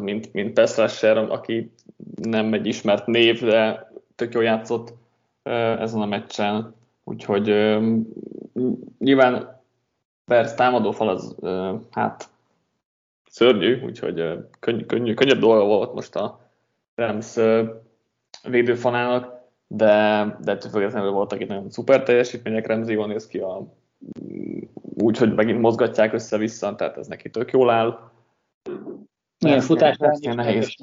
mint, mint pass rusher, aki nem egy ismert név, de tök jól játszott ezen a meccsen. Úgyhogy nyilván Persze, támadófal az hát szörnyű, úgyhogy könny, könnyű, könnyebb dolga volt most a Rams védőfanának, de, de ettől függetlenül voltak itt nagyon szuper teljesítmények, Remzi van néz ki a, úgy, hogy megint mozgatják össze-vissza, tehát ez neki tök jól áll. Igen, futás nehéz.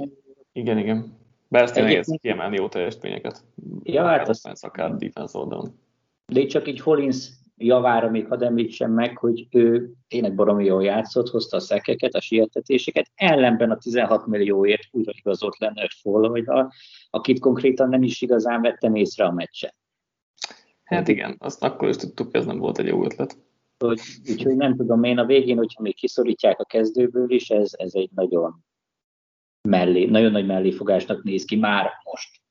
Igen, igen. Bersztén nehéz kiemelni jó teljesítményeket. Ja, hát az... Akár defense oldalon. De csak így Hollins javára még hadd említsem meg, hogy ő tényleg baromi jól játszott, hozta a szekeket, a sietetéseket, ellenben a 16 millióért újra igazolt Leonard floyd akit konkrétan nem is igazán vettem észre a meccsen. Hát igen, azt akkor is tudtuk, hogy ez nem volt egy jó ötlet. Hogy, úgyhogy nem tudom, én a végén, hogyha még kiszorítják a kezdőből is, ez, ez egy nagyon mellé, nagyon nagy melléfogásnak néz ki már most.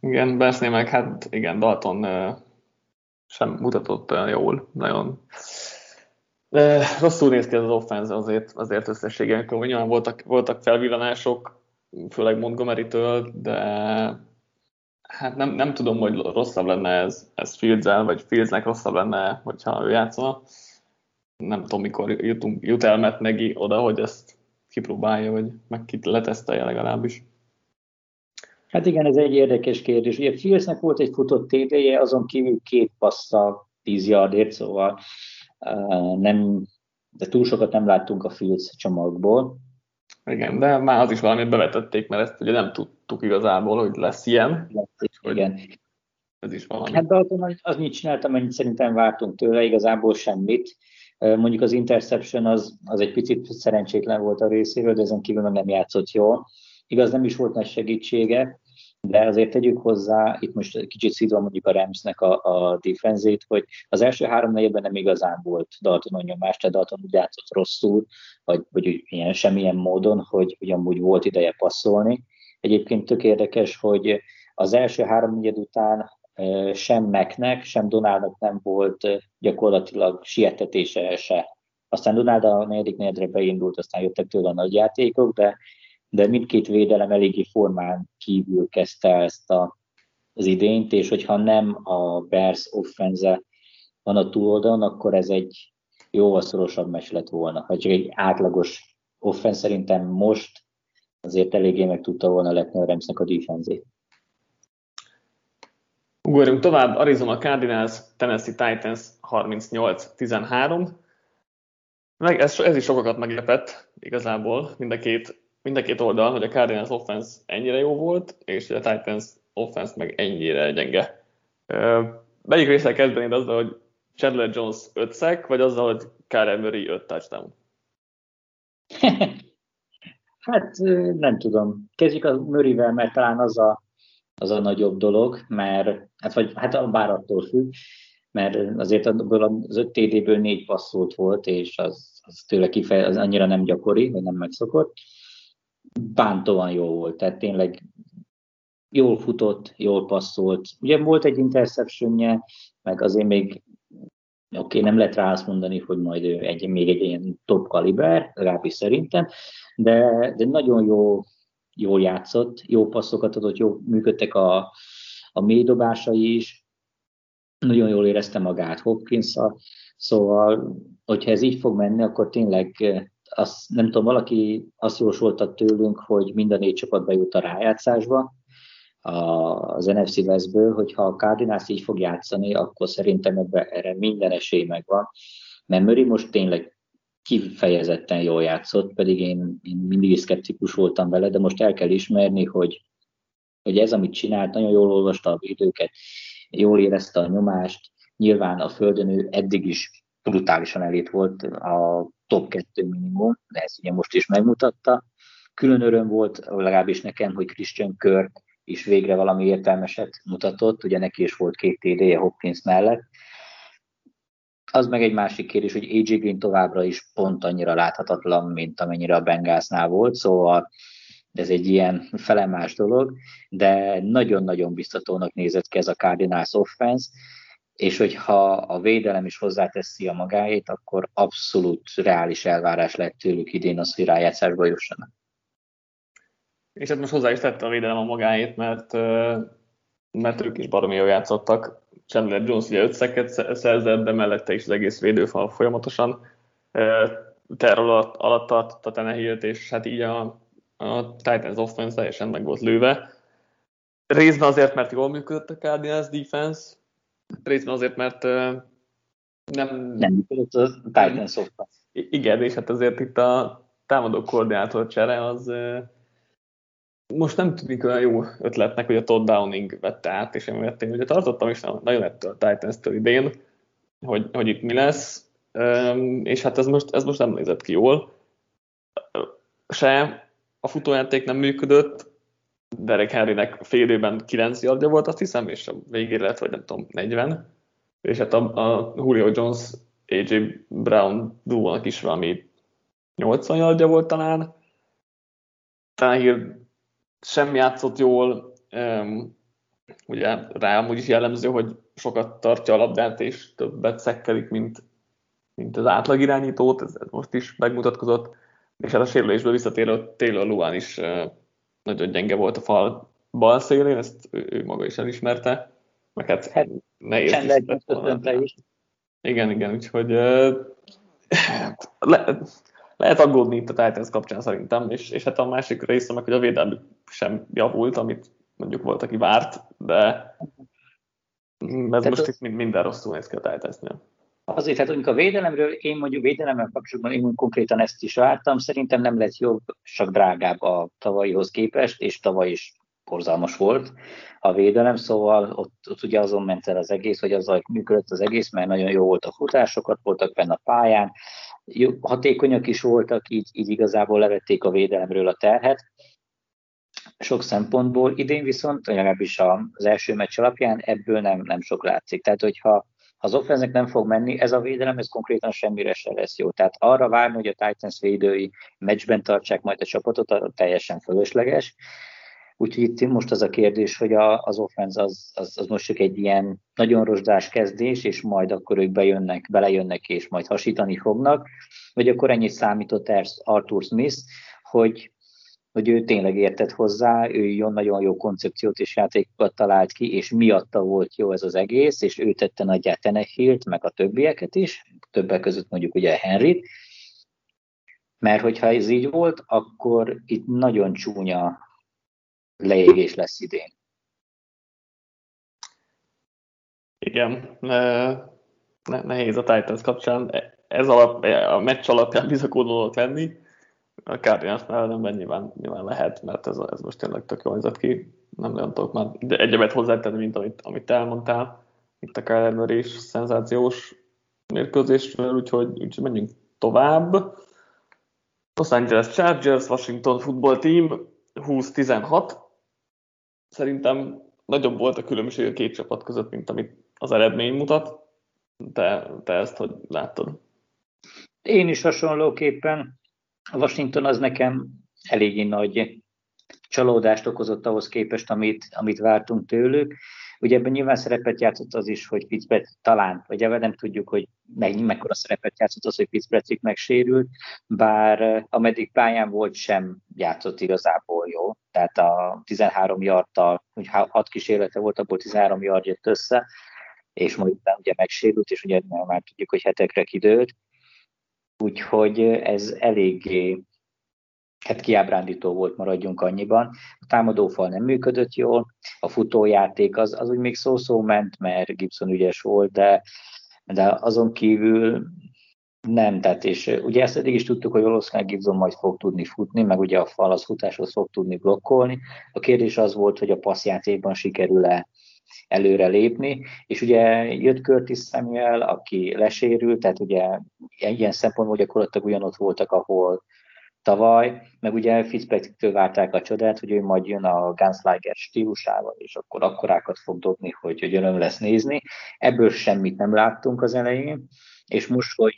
Igen, Berszné meg, hát igen, Dalton sem mutatott olyan jól, nagyon rosszul néz ki az offense azért, azért összességében, nyilván voltak, voltak felvillanások, főleg Montgomery-től, de hát nem, nem tudom, hogy rosszabb lenne ez, ez fields vagy Fieldsnek rosszabb lenne, hogyha ő játszana. Nem tudom, mikor jutunk, jut el Matt Nagy oda, hogy ezt kipróbálja, vagy meg letesztelje legalábbis. Hát igen, ez egy érdekes kérdés. Ugye Fieldsnek volt egy futott TD-je, azon kívül két passza 10 yardért, szóval uh, nem, de túl sokat nem láttunk a Fields csomagból. Igen, de már az is valamit bevetették, mert ezt ugye nem tudtuk igazából, hogy lesz ilyen. Lesz, igen. Ez is valami. Hát Dalton az mit csináltam, amennyit szerintem vártunk tőle, igazából semmit. Mondjuk az interception az, az egy picit szerencsétlen volt a részéről, de ezen kívül nem játszott jól. Igaz, nem is volt nagy segítsége, de azért tegyük hozzá, itt most kicsit szidva mondjuk a Ramsnek a, a defenzét, hogy az első három negyedben nem igazán volt Dalton nyomás, tehát Dalton úgy játszott rosszul, vagy, vagy ilyen semmilyen módon, hogy ugyanúgy volt ideje passzolni. Egyébként tök érdekes, hogy az első három negyed után sem Meknek, sem Donaldnak nem volt gyakorlatilag sietetése se. Aztán Donald a negyedik negyedre beindult, aztán jöttek tőle a nagy játékok, de de mindkét védelem eléggé formán kívül kezdte ezt a, az idényt, és hogyha nem a Bears offense van a túloldalon, akkor ez egy jóval szorosabb mes lett volna. Ha csak egy átlagos offense szerintem most azért eléggé meg tudta volna letni a Ramsnek a defenzét. Ugorjunk tovább, Arizona Cardinals, Tennessee Titans 38-13. Meg ez, ez is sokakat meglepett igazából, mind a két mind a két oldal, hogy a Cardinals offense ennyire jó volt, és a Titans offense meg ennyire gyenge. Melyik részre kezdenéd azzal, hogy Chandler Jones 5 szek, vagy azzal, hogy Kyler Murray 5 touchdown? hát nem tudom. Kezdjük a Murrayvel, mert talán az a, az a nagyobb dolog, mert hát, vagy, hát bár attól függ, mert azért abból az 5 TD-ből 4 passzolt volt, és az, az tőle kifeje, az annyira nem gyakori, vagy nem megszokott bántóan jó volt, tehát tényleg jól futott, jól passzolt. Ugye volt egy interceptionje, meg azért még oké, okay, nem lehet rá azt mondani, hogy majd ő egy, még egy ilyen top kaliber, legalábbis szerintem, de, de nagyon jó, jól játszott, jó passzokat adott, jó működtek a, a mély dobásai is, nagyon jól érezte magát hopkins szóval, hogyha ez így fog menni, akkor tényleg azt nem tudom, valaki azt jósolta tőlünk, hogy mind a négy csapat bejut a rájátszásba az NFC Westből, hogyha a Cardinals így fog játszani, akkor szerintem ebbe, erre minden esély megvan. Mert Murray most tényleg kifejezetten jól játszott, pedig én, én mindig szkeptikus voltam vele, de most el kell ismerni, hogy, hogy ez, amit csinált, nagyon jól olvasta a videóket, jól érezte a nyomást, nyilván a földön ő eddig is brutálisan elét volt a top 2 minimum, de ezt ugye most is megmutatta. Külön öröm volt, legalábbis nekem, hogy Christian Kirk is végre valami értelmeset mutatott, ugye neki is volt két td Hopkins mellett. Az meg egy másik kérdés, hogy AJ Green továbbra is pont annyira láthatatlan, mint amennyire a Bengásznál volt, szóval ez egy ilyen felemás dolog, de nagyon-nagyon biztatónak nézett ki ez a Cardinals offense, és hogyha a védelem is hozzáteszi a magáét, akkor abszolút reális elvárás lett tőlük idén az, hogy rájátszásba jussanak. És hát most hozzá is tette a védelem a magáét, mert, mert ők is baromi jól játszottak. Chandler Jones ugye ötszeket szerzett, de mellette is az egész védőfal folyamatosan terror alatt, alatt tartotta Tenehilt, és hát így a, a Titans offense teljesen meg volt lőve. Részben azért, mert jól működött a Cardinals defense, Részben azért, mert nem... Nem a Titans. Igen, és hát azért itt a támadó koordinátor csere az most nem tűnik olyan jó ötletnek, hogy a Todd Downing vette át, és emiatt én ugye tartottam is nagyon ettől a Titans-től idén, hogy, hogy itt mi lesz, és hát ez most, ez most nem nézett ki jól. Se a futójáték nem működött, Derek Henrynek fél időben 9 yardja volt, azt hiszem, és a végére lett, vagy nem tudom, 40. És hát a, a Julio Jones, AJ Brown duónak is valami 80 yardja volt talán. Tannehill sem játszott jól, um, ugye rá amúgy is jellemző, hogy sokat tartja a labdát, és többet szekkelik, mint, mint az átlag irányítót, ez, ez most is megmutatkozott, és hát a sérülésből visszatérő Taylor Luan is uh, nagyon gyenge volt a fal bal szélén, ezt ő, ő maga is elismerte, meg hát, hát nehéz is, is. Igen, igen, úgyhogy le, lehet aggódni itt a Titans kapcsán szerintem, és, és hát a másik része meg, hogy a védelmi sem javult, amit mondjuk volt, aki várt, de ez Tehát most az... itt minden rosszul néz ki a Titansnél. Azért, hát mondjuk a védelemről, én mondjuk védelemmel kapcsolatban én konkrétan ezt is vártam, szerintem nem lett jobb, csak drágább a tavalyihoz képest, és tavaly is borzalmas volt a védelem, szóval ott, ott ugye azon ment el az egész, hogy azzal működött az egész, mert nagyon jó volt a futásokat, voltak benne a pályán, jó, hatékonyak is voltak, így, így igazából levették a védelemről a terhet. Sok szempontból idén viszont, legalábbis az első meccs alapján ebből nem, nem sok látszik. Tehát, hogyha az offenznek nem fog menni, ez a védelem, ez konkrétan semmire se lesz jó. Tehát arra várni, hogy a Titans védői meccsben tartsák majd a csapatot, teljesen fölösleges. Úgyhogy itt most az a kérdés, hogy a, az offense az, az, az most csak egy ilyen nagyon rozsdás kezdés, és majd akkor ők bejönnek, belejönnek, és majd hasítani fognak, vagy akkor ennyit számított Arthur Smith, hogy, hogy ő tényleg értett hozzá, ő jó, nagyon jó koncepciót és játékokat talált ki, és miatta volt jó ez az egész, és ő tette nagyjá Tenehilt, meg a többieket is, többek között mondjuk ugye Henryt, mert hogyha ez így volt, akkor itt nagyon csúnya leégés lesz idén. Igen, nehéz a Titans kapcsán. Ez alap, a meccs alapján bizakodónak lenni. A Cardinals nem nyilván, nyilván lehet, mert ez, ez most tényleg tök jól nézett ki. Nem nagyon tudok már egyebet hozzátenni, mint amit, amit elmondtál. Itt a Kyler is szenzációs mérkőzésről, úgyhogy, úgyhogy menjünk tovább. Los Angeles Chargers, Washington Football Team 20-16 szerintem nagyobb volt a különbség a két csapat között, mint amit az eredmény mutat. Te, te ezt hogy láttad? Én is hasonlóképpen. Washington az nekem eléggé nagy csalódást okozott ahhoz képest, amit, amit vártunk tőlük. Ugye ebben nyilván szerepet játszott az is, hogy Pittsburgh talán, vagy ebben nem tudjuk, hogy meg, mekkora szerepet játszott az, hogy Pittsburgh megsérült, bár eh, ameddig pályán volt sem játszott igazából jó. Tehát a 13 yardtal, hogy 6 kísérlete volt, abból 13 yard jött össze, és majd ugye megsérült, és ugye már tudjuk, hogy hetekre kidőlt. Úgyhogy ez eléggé hát kiábrándító volt, maradjunk annyiban. A támadófal nem működött jól, a futójáték az, az úgy még szó-szó ment, mert Gibson ügyes volt, de, de azon kívül nem, tehát és ugye ezt eddig is tudtuk, hogy valószínűleg Gibson majd fog tudni futni, meg ugye a fal az futáshoz fog tudni blokkolni. A kérdés az volt, hogy a passzjátékban sikerül-e előre lépni, és ugye jött Curtis Samuel, aki lesérült, tehát ugye ilyen szempontból gyakorlatilag ugyanott voltak, ahol tavaly, meg ugye Fitzpatrick-től várták a csodát, hogy ő majd jön a Gunslinger stílusával, és akkor akkorákat fog dobni, hogy, hogy öröm lesz nézni. Ebből semmit nem láttunk az elején, és most, hogy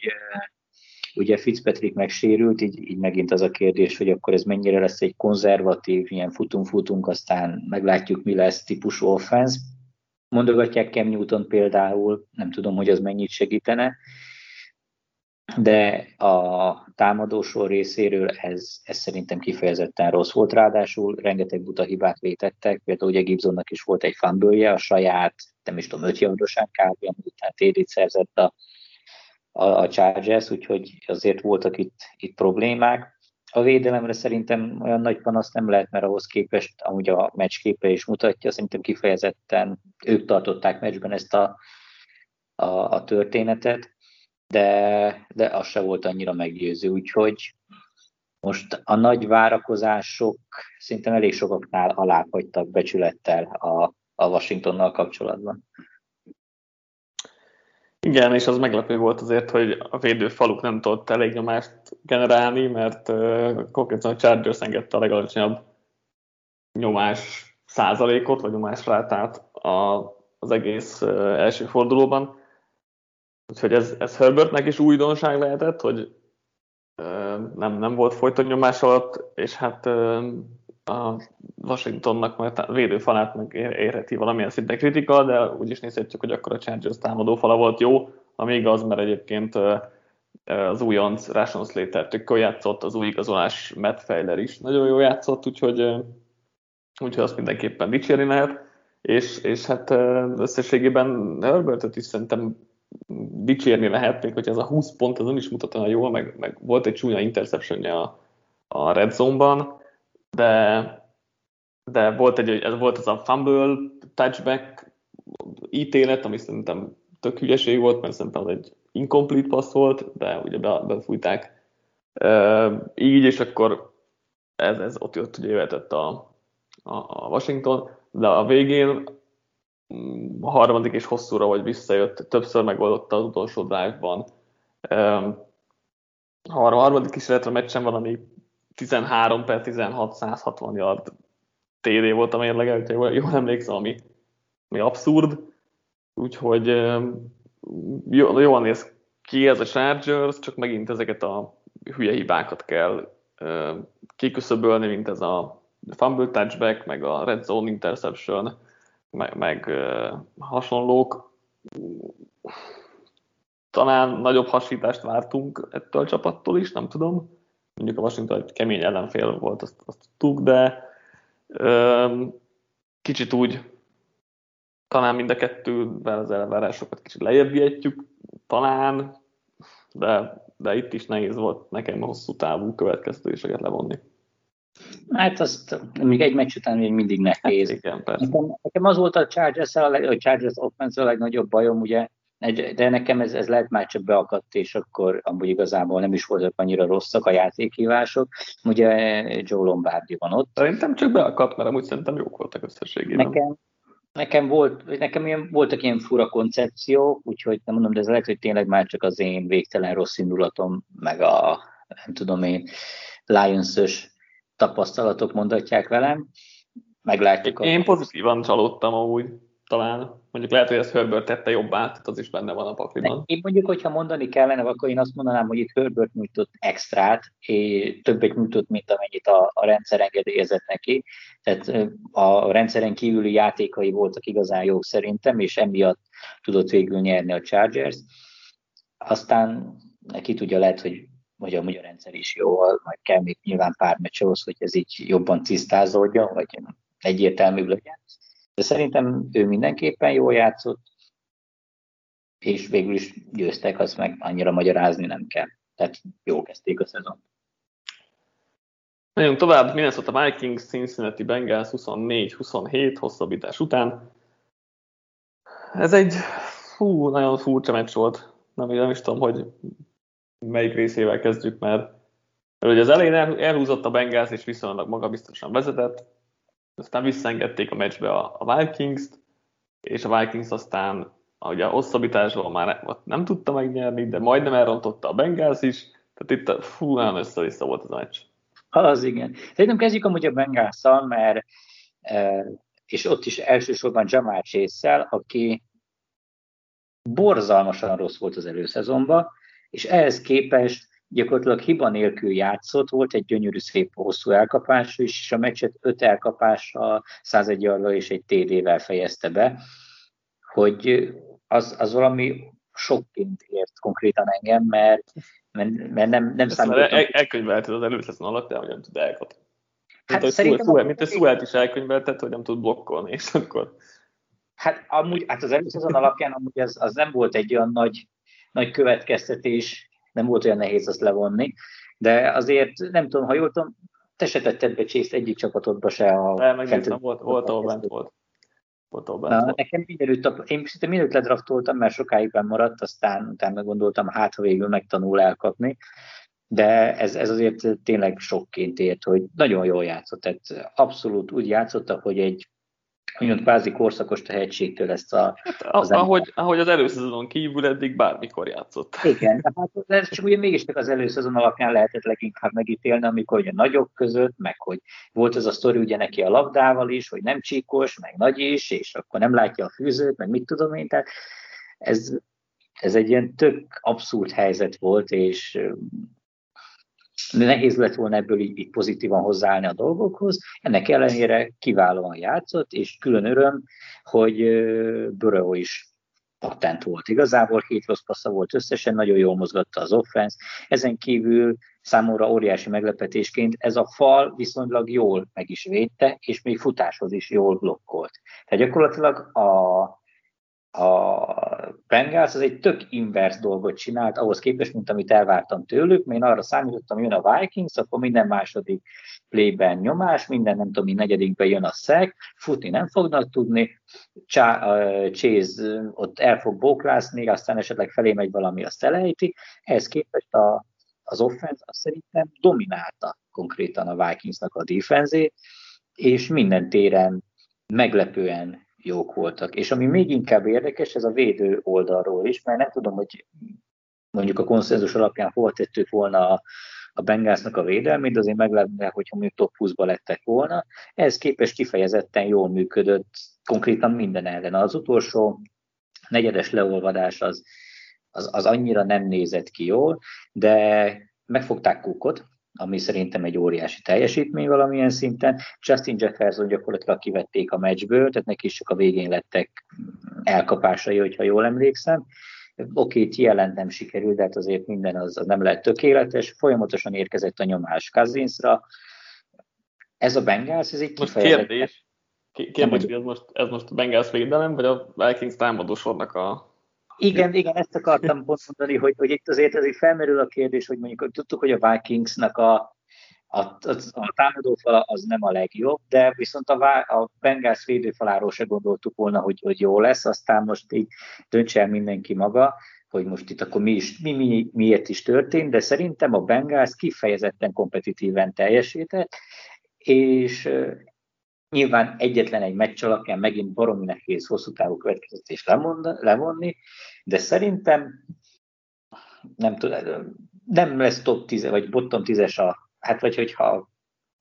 ugye Fitzpatrick megsérült, így, így megint az a kérdés, hogy akkor ez mennyire lesz egy konzervatív, ilyen futunk-futunk, aztán meglátjuk, mi lesz típusú offense. Mondogatják Cam Newton például, nem tudom, hogy az mennyit segítene, de a támadósor részéről ez, ez szerintem kifejezetten rossz volt, ráadásul rengeteg buta hibát vétettek, például ugye Gibsonnak is volt egy fanbője, a saját, nem is tudom, öt javadosán kb. amit tédit szerzett a, a, a Chargers, úgyhogy azért voltak itt, itt problémák. A védelemre szerintem olyan nagy panasz nem lehet, mert ahhoz képest, amúgy a meccsképe is mutatja, szerintem kifejezetten ők tartották meccsben ezt a, a, a történetet de, de az se volt annyira meggyőző, úgyhogy most a nagy várakozások szinte elég sokaknál aláhagytak becsülettel a, a Washingtonnal kapcsolatban. Igen, és az meglepő volt azért, hogy a védőfaluk nem tudott elég nyomást generálni, mert uh, konkrétan a Chargers engedte a legalacsonyabb nyomás százalékot, vagy nyomás rátát a, az egész uh, első fordulóban. Úgyhogy ez, ez Herbertnek is újdonság lehetett, hogy nem, nem volt folyton nyomás alatt, és hát a Washingtonnak majd a védőfalát meg érheti valamilyen szinten kritika, de úgy is nézhetjük, hogy akkor a Chargers támadófala volt jó, ami igaz, mert egyébként az újonc Rashon Slater tök játszott, az új igazolás Matt Feiler is nagyon jól játszott, úgyhogy úgyhogy azt mindenképpen dicsérni lehet, és, és hát összességében Herbertet is szerintem dicsérni lehet, még hogy ez a 20 pont az nem is mutat olyan jól, meg, meg volt egy csúnya interception a, a red zone-ban, de, de volt, egy, ez volt az a fumble touchback ítélet, ami szerintem tök hülyeség volt, mert szerintem az egy incomplete pass volt, de ugye befújták így, és akkor ez, ez ott jött, ugye jöhetett a, a, a Washington, de a végén mm, a harmadik és hosszúra, vagy visszajött, többször megoldotta az utolsó drive-ban. A harmadik kísérletre meccsen valami 13 per 16, 160 yard TD volt a mérlege, úgyhogy jól, jól emlékszem, ami, ami abszurd. Úgyhogy jól néz ki ez a Chargers, csak megint ezeket a hülye hibákat kell kiküszöbölni, mint ez a fumble touchback, meg a red zone interception, meg, meg hasonlók. Talán nagyobb hasítást vártunk ettől a csapattól is, nem tudom. Mondjuk a Washington egy kemény ellenfél volt, azt, azt tudtuk, de kicsit úgy talán mind a kettővel az elvárásokat kicsit lejjebb vihetjük, talán, de, de itt is nehéz volt nekem hosszú távú következtetéseket levonni. Hát azt még egy meccs után még mindig nehéz. Hát igen, persze. Nekem, nekem az volt a Chargers, a, a Chargers offense a legnagyobb bajom, ugye, de nekem ez, ez lehet már csak beakadt, és akkor amúgy igazából nem is voltak annyira rosszak a játékhívások. Ugye Joe Lombardi van ott. Szerintem csak beakadt, mert amúgy szerintem jók voltak összességében. Nekem, nekem, volt, nekem ilyen, voltak ilyen fura koncepciók, úgyhogy nem mondom, de ez lehet, hogy tényleg már csak az én végtelen rossz indulatom, meg a, nem tudom én, Lions-ös tapasztalatok mondatják velem. Meglátjuk. Én pozitívan csalódtam amúgy talán. Mondjuk lehet, hogy ezt Herbert tette jobbá, tehát az is benne van a pakliban. Én mondjuk, hogyha mondani kellene, akkor én azt mondanám, hogy itt Herbert nyújtott extrát, és többet nyújtott, mint amennyit a, a rendszer engedélyezett neki. Tehát a rendszeren kívüli játékai voltak igazán jók szerintem, és emiatt tudott végül nyerni a Chargers. Aztán neki tudja lehet, hogy vagy a magyar rendszer is jó, majd kell még nyilván pár meccs ahhoz, hogy ez így jobban tisztázódjon, vagy egyértelműbb legyen. De szerintem ő mindenképpen jól játszott, és végül is győztek, azt meg annyira magyarázni nem kell. Tehát jó kezdték a szezon. Megyünk tovább, Minnesota Vikings, Cincinnati Bengals 24-27 hosszabbítás után. Ez egy fú, nagyon furcsa meccs volt. Nem, nem is tudom, hogy melyik részével kezdjük, mert, mert ugye az elején elhúzott a Bengals, és viszonylag magabiztosan vezetett, aztán visszaengedték a meccsbe a, a Vikings-t, és a Vikings aztán ugye a hosszabbításból már nem tudta megnyerni, de majdnem elrontotta a Bengals is, tehát itt fú, nagyon össze-vissza volt az meccs. Az igen. Szerintem kezdjük amúgy a bengals mert e, és ott is elsősorban Jamal chase aki borzalmasan rossz volt az előszezonban, és ehhez képest gyakorlatilag hiba nélkül játszott, volt egy gyönyörű szép hosszú elkapás is, és a meccset öt elkapással, 101 arra és egy TD-vel fejezte be, hogy az, az valami sokként ért konkrétan engem, mert, mert, mert nem, nem számítottam. El, elkönyvelted az előszezon alatt, hogy nem tud elkapni. Hát mint, szerintem Suel, mint a Suelt is elkönyvelted, hogy nem tud blokkolni, és akkor... Hát amúgy, hát az előszezon alapján amúgy az, az nem volt egy olyan nagy, nagy következtetés, nem volt olyan nehéz azt levonni, de azért nem tudom, ha jól tudom, te se tetted be Chase egyik csapatodba se a... Nem, megnéztem, volt, volt, volt. Volt, Na, volt. Nekem mindenütt, én szinte mindenütt ledraftoltam, mert sokáig benn maradt, aztán utána gondoltam, hát ha végül megtanul elkapni, de ez, ez azért tényleg sokként ért, hogy nagyon jól játszott, tehát abszolút úgy játszottak, hogy egy úgymond kvázi korszakos tehetségtől ezt a... Hát, az ahogy, ahogy az előszezonon kívül eddig bármikor játszott. Igen, de hát ez csak ugye mégis csak az előszezon alapján lehetett leginkább megítélni, amikor ugye nagyok között, meg hogy volt az a sztori ugye neki a labdával is, hogy nem csíkos, meg nagy is, és akkor nem látja a fűzőt, meg mit tudom én, tehát ez, ez egy ilyen tök abszurd helyzet volt, és nehéz lett volna ebből így, így pozitívan hozzáállni a dolgokhoz. Ennek ellenére kiválóan játszott, és külön öröm, hogy Burrow is patent volt igazából, hét rossz passza volt összesen, nagyon jól mozgatta az offense. Ezen kívül számomra óriási meglepetésként ez a fal viszonylag jól meg is védte, és még futáshoz is jól blokkolt. Tehát gyakorlatilag a, a Bengals az egy tök inverse dolgot csinált ahhoz képest, mint amit elvártam tőlük, mert én arra számítottam, jön a Vikings, akkor minden második playben nyomás, minden nem tudom, mi negyedikben jön a szeg, futni nem fognak tudni, Chase ott el fog bóklászni, aztán esetleg felé megy valami, azt elejti. Ehhez képest a, az offense azt szerintem dominálta konkrétan a Vikingsnak a defenzét, és minden téren meglepően jók voltak. És ami még inkább érdekes, ez a védő oldalról is, mert nem tudom, hogy mondjuk a konszenzus alapján hol tettük volna a, a Bengalsnak a védelmét, azért meglepne, hogyha mondjuk top 20-ba lettek volna. Ez képest kifejezetten jól működött konkrétan minden ellen. Az utolsó negyedes leolvadás az, az, az annyira nem nézett ki jól, de megfogták Cookot, ami szerintem egy óriási teljesítmény valamilyen szinten. Justin Jefferson gyakorlatilag kivették a meccsből, tehát neki is csak a végén lettek elkapásai, hogyha jól emlékszem. Oké, okay, jelent nem sikerült, de hát azért minden az, az nem lehet tökéletes. Folyamatosan érkezett a nyomás Cousinsra. Ez a Bengals, ez egy Most kérdés, kérdés, hogy ez most, ez most a Bengals védelem, vagy a Vikings támadósornak a igen, igen, ezt akartam pont mondani, hogy, hogy itt azért azért felmerül a kérdés, hogy mondjuk hogy tudtuk, hogy a Vikingsnak a, a, a, a támadófala az nem a legjobb, de viszont a, a Bengals védőfaláról se gondoltuk volna, hogy, hogy jó lesz, aztán most így döntse el mindenki maga, hogy most itt akkor mi, is, mi, mi miért is történt, de szerintem a Bengals kifejezetten kompetitíven teljesített, és Nyilván egyetlen egy meccs alapján megint baromi nehéz hosszú távú következtetést levonni, de szerintem nem tudom, nem lesz top 10, vagy bottom 10-es a, hát vagy hogyha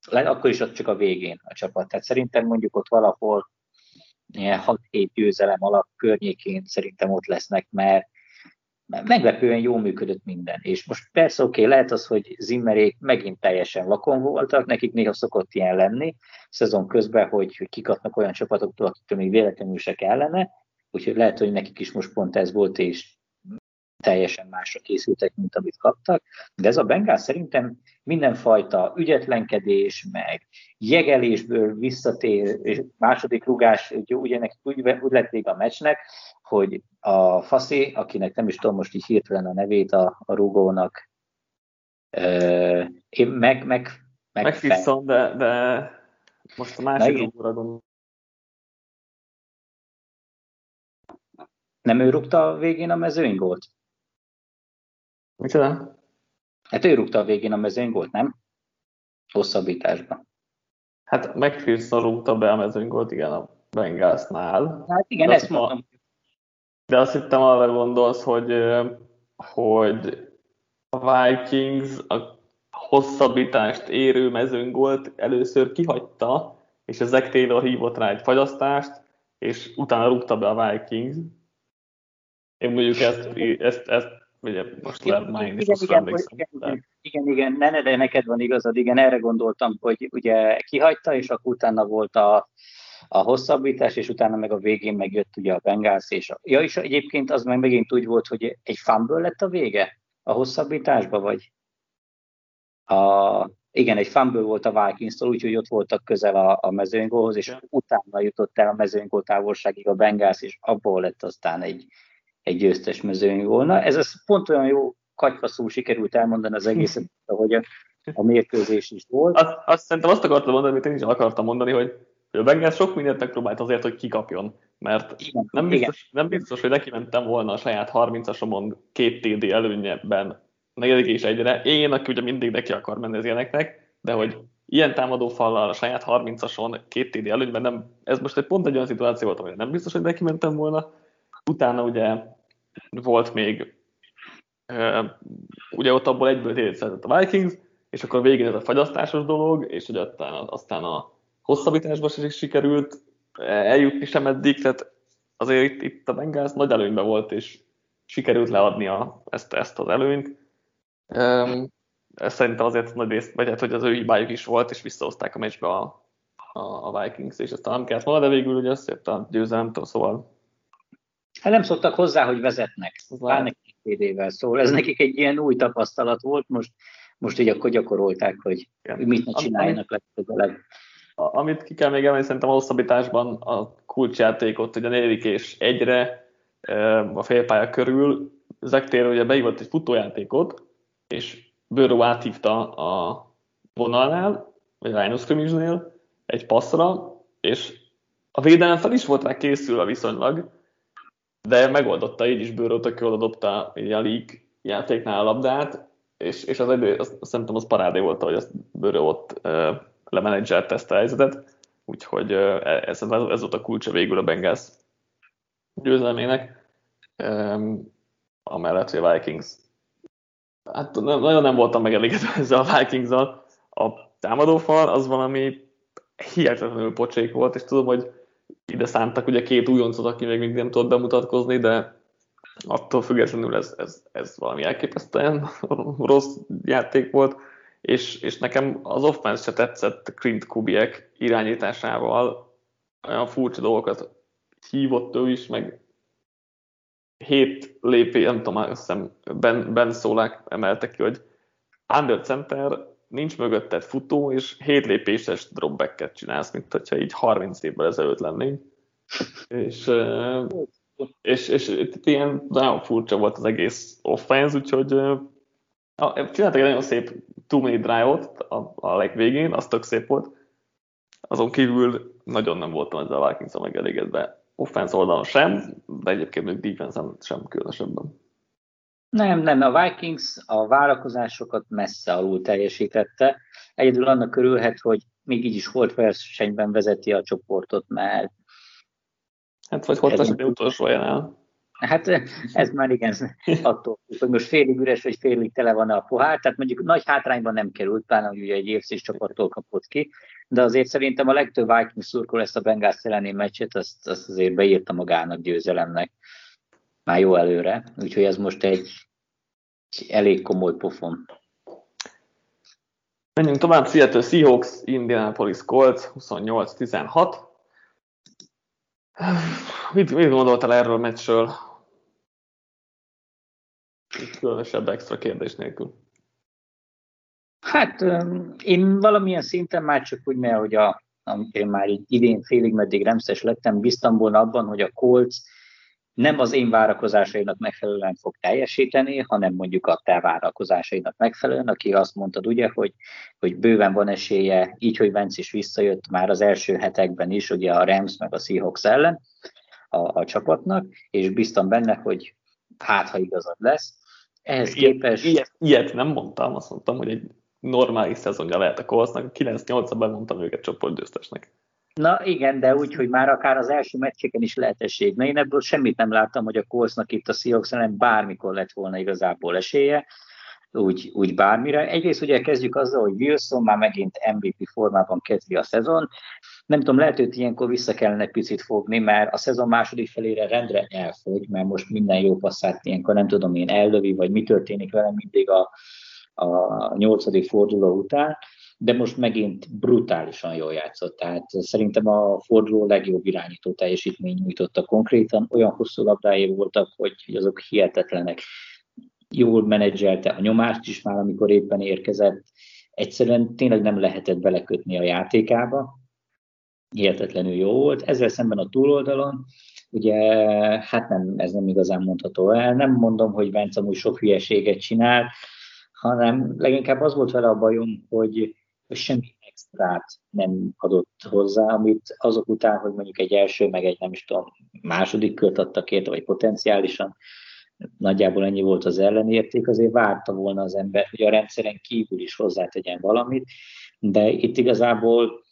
akkor is ott csak a végén a csapat. Tehát szerintem mondjuk ott valahol ilyen 6-7 győzelem alap környékén szerintem ott lesznek, mert meglepően jól működött minden. És most persze oké, okay, lehet az, hogy Zimmerék megint teljesen vakon voltak, nekik néha szokott ilyen lenni szezon közben, hogy, hogy kikapnak olyan csapatoktól, akiktől még véletlenül se kellene, úgyhogy lehet, hogy nekik is most pont ez volt, és teljesen másra készültek, mint amit kaptak, de ez a Bengál szerintem mindenfajta ügyetlenkedés, meg jegelésből visszatér, és második rugás, ugye, nekik úgy, úgy lett a meccsnek, hogy a Faszi, akinek nem is tudom most így hirtelen a nevét a, a rugónak, én meg, meg, meg Megfisszom, de, de most a másik rugóra gondolom. Nem ő rúgta a végén a mezőnygólt? Micsoda? Hát ő rúgta a végén a mezőnygólt, nem? Hosszabbításban. Hát McPherson rúgta be a mezőnygólt, igen, a Bengalsnál. Hát igen, de ezt mondom. De azt hittem arra gondolsz, hogy, hogy a Vikings a hosszabbítást érő mezőnygólt először kihagyta, és a Zach Taylor hívott rá egy fagyasztást, és utána rúgta be a Vikings. Én mondjuk ezt, ezt, ezt ugye most lehet már én is igen, igen, igen, igen, igen, igen, ne, de neked van igazad, igen, erre gondoltam, hogy ugye kihagyta, és akkor utána volt a, a hosszabbítás, és utána meg a végén megjött ugye a Bengals, és a, ja, és egyébként az meg megint úgy volt, hogy egy fumble lett a vége? A hosszabbításba, vagy? A, igen, egy fumble volt a Vikings-tól, úgyhogy ott voltak közel a, a mezőnygólhoz, és utána jutott el a mezőnygól távolságig a Bengals, és abból lett aztán egy, egy győztes mezőnygólna. Ez az pont olyan jó katyfaszú sikerült elmondani az egészet, ahogy a, a mérkőzés is volt. Azt, azt szerintem azt akartam mondani, amit én is akartam mondani, hogy a Bengals sok mindent megpróbált azért, hogy kikapjon, mert igen, nem, biztos, igen. nem biztos, hogy neki mentem volna a saját 30-asomon két TD előnyeben negyedik és egyre. Én, aki ugye mindig neki akar menni az ilyeneknek, de hogy ilyen támadó fallal a saját 30-ason két TD előnyben nem, ez most egy pont egy olyan szituáció volt, hogy nem biztos, hogy neki mentem volna. Utána ugye volt még, ugye ott abból egyből TD a Vikings, és akkor végén ez a fagyasztásos dolog, és hogy aztán, aztán a hosszabbításban is sikerült eljutni sem eddig, tehát azért itt, itt a Bengals nagy előnyben volt, és sikerült leadni a, ezt, ezt az előnyt. Um, ez szerintem azért nagy rész, vagy hát, hogy az ő hibájuk is volt, és visszahozták a meccsbe a, a, a Vikings, és ezt nem kellett volna, de végül ugye összejött a győzelem, szóval Hát nem szoktak hozzá, hogy vezetnek. Pláne TD-vel, szóval ez nekik egy ilyen új tapasztalat volt, most, most így akkor gyakorolták, hogy Igen. mit ne csináljanak legközelebb. Amit ki kell még emelni, szerintem a hosszabbításban a kulcsjátékot, hogy a negyedik és egyre a félpálya körül Zektér ugye beívott egy futójátékot, és Bőró áthívta a vonalnál, vagy Rhino scrimmage egy passzra, és a védelem fel is volt rá készülve viszonylag, de megoldotta így is Bőró, tök jól adopta így a League játéknál a labdát, és, és az idő, azt, azt szerintem az parádé volt, hogy azt Bőró ott uh, lemenedzselt ezt a helyzetet, úgyhogy uh, ez, ez volt a kulcsa végül a Bengals győzelmének, um, amellett, hogy a Vikings hát nagyon nem voltam megelégedve ezzel a vikings. A támadófal az valami hihetetlenül pocsék volt, és tudom, hogy ide szántak ugye két újoncot, aki még, még nem tudott bemutatkozni, de attól függetlenül ez, ez, ez valami elképesztően rossz játék volt, és, és nekem az offense se tetszett Clint Kubiek irányításával, olyan furcsa dolgokat hívott ő is, meg hét lépés, nem tudom, azt hiszem Ben, ben Szólák emelte ki, hogy under center, nincs mögötted futó, és hét lépéses dropbacket csinálsz, mint hogyha így 30 évvel ezelőtt lennénk. És, és, és, és ilyen nagyon furcsa volt az egész offense, úgyhogy csináltak egy nagyon szép two minute drive-ot a, a legvégén, az tök szép volt. Azon kívül nagyon nem voltam ezzel a vikings megelégedve offense oldalon sem, de egyébként még defense sem különösebben. Nem, nem, a Vikings a várakozásokat messze alul teljesítette. Egyedül annak körülhet, hogy még így is volt versenyben vezeti a csoportot, mert... Hát vagy volt az utolsó el. Hát ez már igen, attól, hogy most félig üres, vagy félig tele van a pohár, tehát mondjuk nagy hátrányban nem került, pláne, hogy ugye egy évszés csapattól kapott ki, de azért szerintem a legtöbb Vikings szurkol ezt a Bengals elleni meccset, azt, azt azért beírta magának győzelemnek már jó előre, úgyhogy ez most egy, egy elég komoly pofon. Menjünk tovább, Seattle Seahawks, Indianapolis Colts, 28-16. Mit, mit gondoltál erről a meccsről? Különösebb extra kérdés nélkül. Hát én valamilyen szinten már csak úgy, mert hogy a, én már így idén félig meddig remszes lettem, biztam volna abban, hogy a Colts nem az én várakozásainak megfelelően fog teljesíteni, hanem mondjuk a te várakozásainak megfelelően, aki azt mondtad ugye, hogy, hogy bőven van esélye, így, hogy Vence is visszajött már az első hetekben is, ugye a Rams meg a Seahawks ellen a, a csapatnak, és biztam benne, hogy hát, ha igazad lesz. Ehhez ilyet, képest... Ilyet, ilyet nem mondtam, azt mondtam, hogy egy normális szezonja lehet a Coltsnak, 9-8-ban mondtam őket csoportgyőztesnek. Na igen, de úgy, hogy már akár az első meccseken is lehetesség. Na én ebből semmit nem láttam, hogy a Coltsnak itt a Seahawks ellen bármikor lett volna igazából esélye, úgy, úgy bármire. Egyrészt ugye kezdjük azzal, hogy Wilson már megint MVP formában kezdi a szezon. Nem tudom, lehet, hogy ilyenkor vissza kellene picit fogni, mert a szezon második felére rendre elfogy, mert most minden jó passzát ilyenkor nem tudom én ellövi, vagy mi történik vele mindig a, a nyolcadik forduló után, de most megint brutálisan jól játszott. Tehát szerintem a forduló legjobb irányító teljesítmény nyújtotta konkrétan. Olyan hosszú labdái voltak, hogy, hogy azok hihetetlenek. Jól menedzselte a nyomást is már, amikor éppen érkezett. Egyszerűen tényleg nem lehetett belekötni a játékába. Hihetetlenül jó volt. Ezzel szemben a túloldalon ugye hát nem, ez nem igazán mondható el. Nem mondom, hogy Vence amúgy sok hülyeséget csinál, hanem leginkább az volt vele a bajom, hogy, hogy semmi extrát nem adott hozzá, amit azok után, hogy mondjuk egy első, meg egy nem is tudom, második kört adtak érte, vagy potenciálisan, nagyjából ennyi volt az ellenérték, azért várta volna az ember, hogy a rendszeren kívül is hozzátegyen valamit, de itt igazából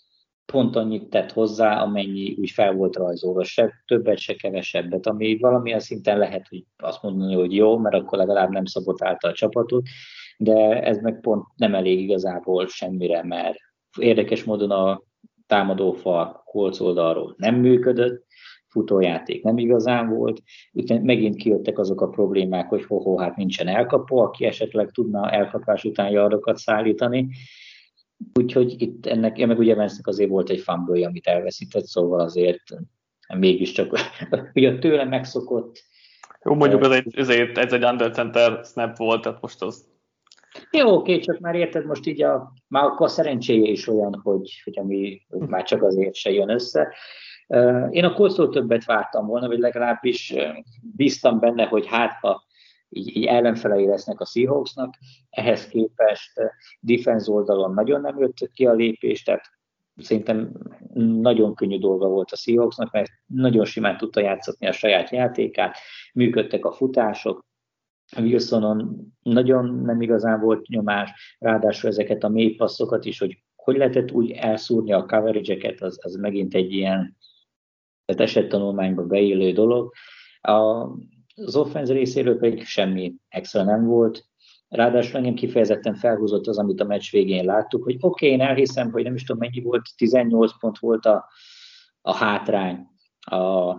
pont annyit tett hozzá, amennyi úgy fel volt rajzolva, se többet, se kevesebbet, ami valamilyen szinten lehet, hogy azt mondani, hogy jó, mert akkor legalább nem szabotálta a csapatot, de ez meg pont nem elég igazából semmire, mert érdekes módon a támadófal kolc oldalról nem működött, futójáték nem igazán volt, úgyhogy megint kijöttek azok a problémák, hogy hoho, hát nincsen elkapó, aki esetleg tudna elkapás után jardokat szállítani, úgyhogy itt ennek, ja, meg ugye Vence azért volt egy fumble amit elveszített, szóval azért mégiscsak ugye tőle megszokott jó, mondjuk ez egy, ez egy, ez egy under center snap volt, tehát most az... Jó, oké, csak már érted, most így a, már akkor a szerencséje is olyan, hogy, hogy, ami, hogy már csak azért se jön össze. Én a Coltstól többet vártam volna, vagy legalábbis bíztam benne, hogy hát ha így, így ellenfelei lesznek a Seahawksnak, ehhez képest defense oldalon nagyon nem jött ki a lépés, tehát szerintem nagyon könnyű dolga volt a Seahawksnak, mert nagyon simán tudta játszatni a saját játékát, működtek a futások, Wilsonon nagyon nem igazán volt nyomás, ráadásul ezeket a mély passzokat is, hogy hogy lehetett úgy elszúrni a coverage az, az megint egy ilyen tehát esettanulmányba beillő dolog. A, az offense részéről pedig semmi extra nem volt. Ráadásul engem kifejezetten felhúzott az, amit a meccs végén láttuk, hogy oké, okay, én elhiszem, hogy nem is tudom mennyi volt, 18 pont volt a, a hátrány a,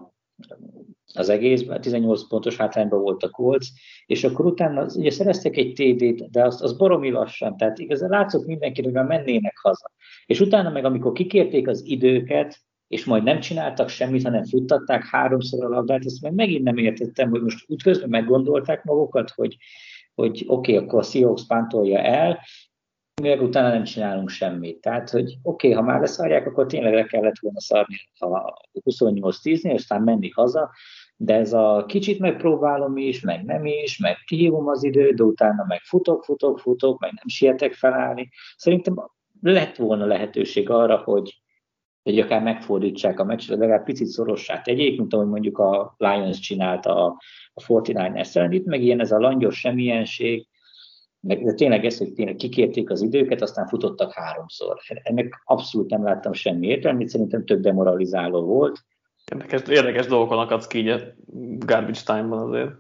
az egészben, 18 pontos hátrányban volt a Colts, és akkor utána ugye szereztek egy TD-t, de azt, az baromi lassan, tehát igazán látszott mindenki, hogy mennének haza. És utána meg, amikor kikérték az időket, és majd nem csináltak semmit, hanem futtatták háromszor a labdát, ezt meg megint nem értettem, hogy most útközben meggondolták magukat, hogy, hogy oké, okay, akkor a Seahawks pántolja el, mivel utána nem csinálunk semmit. Tehát, hogy oké, okay, ha már leszarják, akkor tényleg le kellett volna szarni a 28-10-nél, aztán menni haza, de ez a kicsit megpróbálom is, meg nem is, meg kihívom az időt, de utána meg futok, futok, futok, meg nem sietek felállni. Szerintem lett volna lehetőség arra, hogy, hogy akár megfordítsák a meccset, legalább picit szorossá tegyék, mint ahogy mondjuk a Lions csinálta a, a 49ers ellen. Itt meg ilyen ez a langyos semmienség, de tényleg ez, hogy tényleg kikérték az időket, aztán futottak háromszor. Ennek abszolút nem láttam semmi értelmét, szerintem több demoralizáló volt. Érdekes, érdekes dolgokon akadsz ki így a garbage time-ban azért.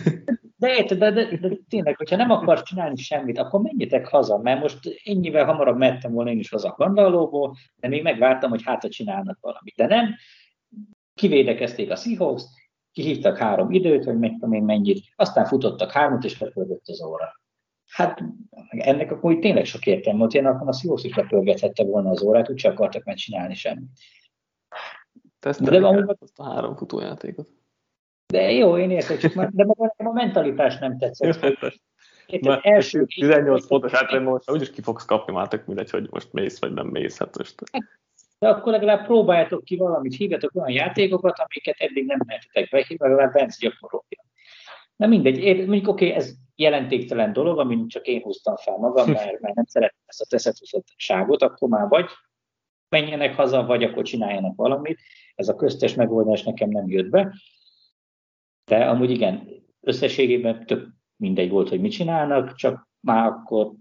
De érted, de, de, de, tényleg, hogyha nem akarsz csinálni semmit, akkor menjetek haza, mert most ennyivel hamarabb mehettem volna én is haza a kandallóból, de még megvártam, hogy hátra csinálnak valamit. De nem, kivédekezték a Seahawks, kihívtak három időt, hogy meg tudom én mennyit, aztán futottak hármat, és lepörgött az óra. Hát ennek akkor tényleg sok értelme volt, én akkor a Seahawks is lepörgethette volna az órát, úgyse akartak megcsinálni semmit. Tesztelik de amúgy... azt a három futójátékot. De jó, én értek, csak már, de maga a mentalitás nem tetszett. Érted, első 18 pontos hátrányban most úgyis ki fogsz kapni, már tök mindegy, hogy most mész vagy nem mész. Hát most. De akkor legalább próbáljátok ki valamit, hívjatok olyan játékokat, amiket eddig nem mehetetek be, legalább Bence gyakorolja. Na mindegy, mondjuk oké, okay, ez jelentéktelen dolog, amit csak én húztam fel magam, mert, mert nem szeretem ezt a teszetúszottságot, akkor már vagy menjenek haza, vagy akkor csináljanak valamit. Ez a köztes megoldás nekem nem jött be. De amúgy igen, összességében több mindegy volt, hogy mit csinálnak, csak már akkor,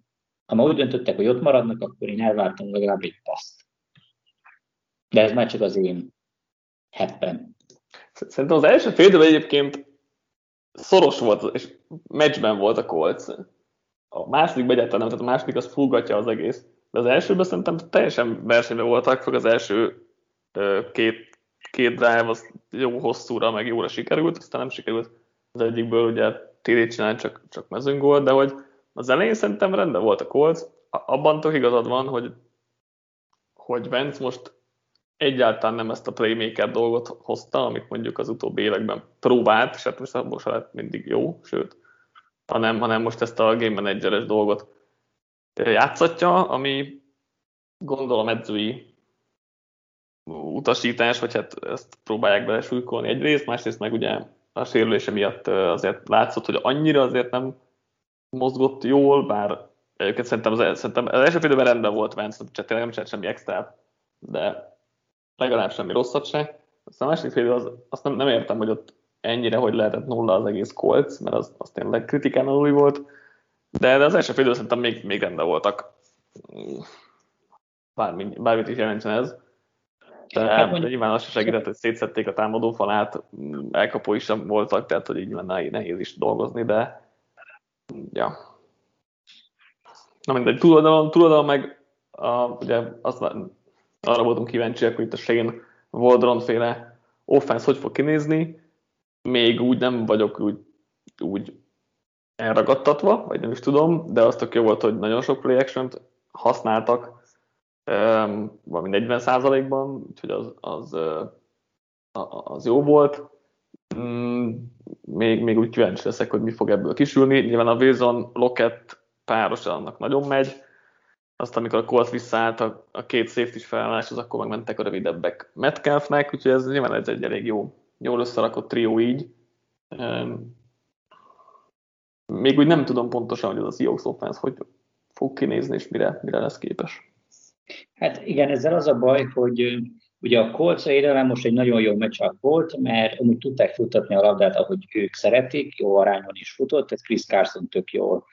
ha már úgy döntöttek, hogy ott maradnak, akkor én elvártam legalább egy paszt. De ez már csak az én heppen. Szerintem az első fél egyébként szoros volt, és meccsben volt a kolc. A második egyáltalán nem, tehát a második az fulgatja az egész. De az elsőben szerintem teljesen versenyben voltak, fog az első két két drive az jó hosszúra, meg jóra sikerült, aztán nem sikerült az egyikből ugye TD csinálni, csak, csak mezőnygól, de hogy az elején szerintem rendben volt a Colts, abban tök igazad van, hogy, hogy Vance most egyáltalán nem ezt a playmaker dolgot hozta, amit mondjuk az utóbbi években próbált, és hát most abból se lett mindig jó, sőt, hanem, hanem most ezt a game manageres dolgot játszatja, ami gondolom edzői utasítás, vagy hát ezt próbálják belesújkolni egyrészt, másrészt meg ugye a sérülése miatt azért látszott, hogy annyira azért nem mozgott jól, bár egyébként szerintem az, szerintem az első félidőben rendben volt Vance, tehát tényleg nem csinált semmi extrát, de legalább semmi rosszat se. Aztán a második félidő az, azt nem, nem értem, hogy ott ennyire, hogy lehetett nulla az egész kolc, mert az, az tényleg kritikán alul volt, de, de az első félidő szerintem még, még rendben voltak. Bármi, bármit is jelentsen ez. De, hát mondjuk, nyilván az se segített, hogy szétszették a támadó falát, elkapói sem voltak, tehát hogy így nyilván nehéz is dolgozni, de ja. Na mindegy, túloldalon, túloldalon meg a, ugye azt, arra voltunk kíváncsiak, hogy itt a Shane Waldron féle offense hogy fog kinézni, még úgy nem vagyok úgy, úgy elragadtatva, vagy nem is tudom, de azt tök jó volt, hogy nagyon sok play használtak, valami 40% ban úgyhogy az, az, az jó volt. Mm, még, még úgy kíváncsi leszek, hogy mi fog ebből kisülni. Nyilván a Wilson Lockett páros annak nagyon megy. Azt, amikor a Colts visszaállt a, a két safety felállás, az akkor megmentek a rövidebbek Metcalfnek, úgyhogy ez nyilván ez egy elég jó, jól összerakott trió így. Még úgy nem tudom pontosan, hogy az a Seahawks offense hogy fog kinézni, és mire, mire lesz képes. Hát igen, ezzel az a baj, hogy ugye a Colts érelem most egy nagyon jó meccs volt, mert amúgy tudták futatni a labdát, ahogy ők szeretik, jó arányon is futott, ez Chris Carson tök jól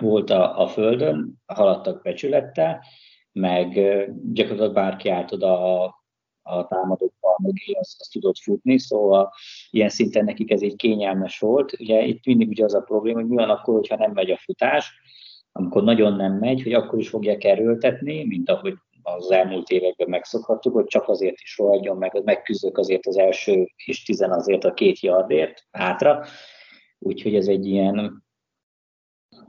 volt a, a földön, haladtak becsülettel, meg gyakorlatilag bárki állt oda a, a támadók mögé, az, az tudott futni, szóval ilyen szinten nekik ez egy kényelmes volt. Ugye itt mindig ugye az a probléma, hogy mi van akkor, hogyha nem megy a futás, amikor nagyon nem megy, hogy akkor is fogják erőltetni, mint ahogy az elmúlt években megszokhattuk, hogy csak azért is rohadjon meg, hogy megküzdök azért az első és tizen azért a két yardért hátra. Úgyhogy ez egy ilyen,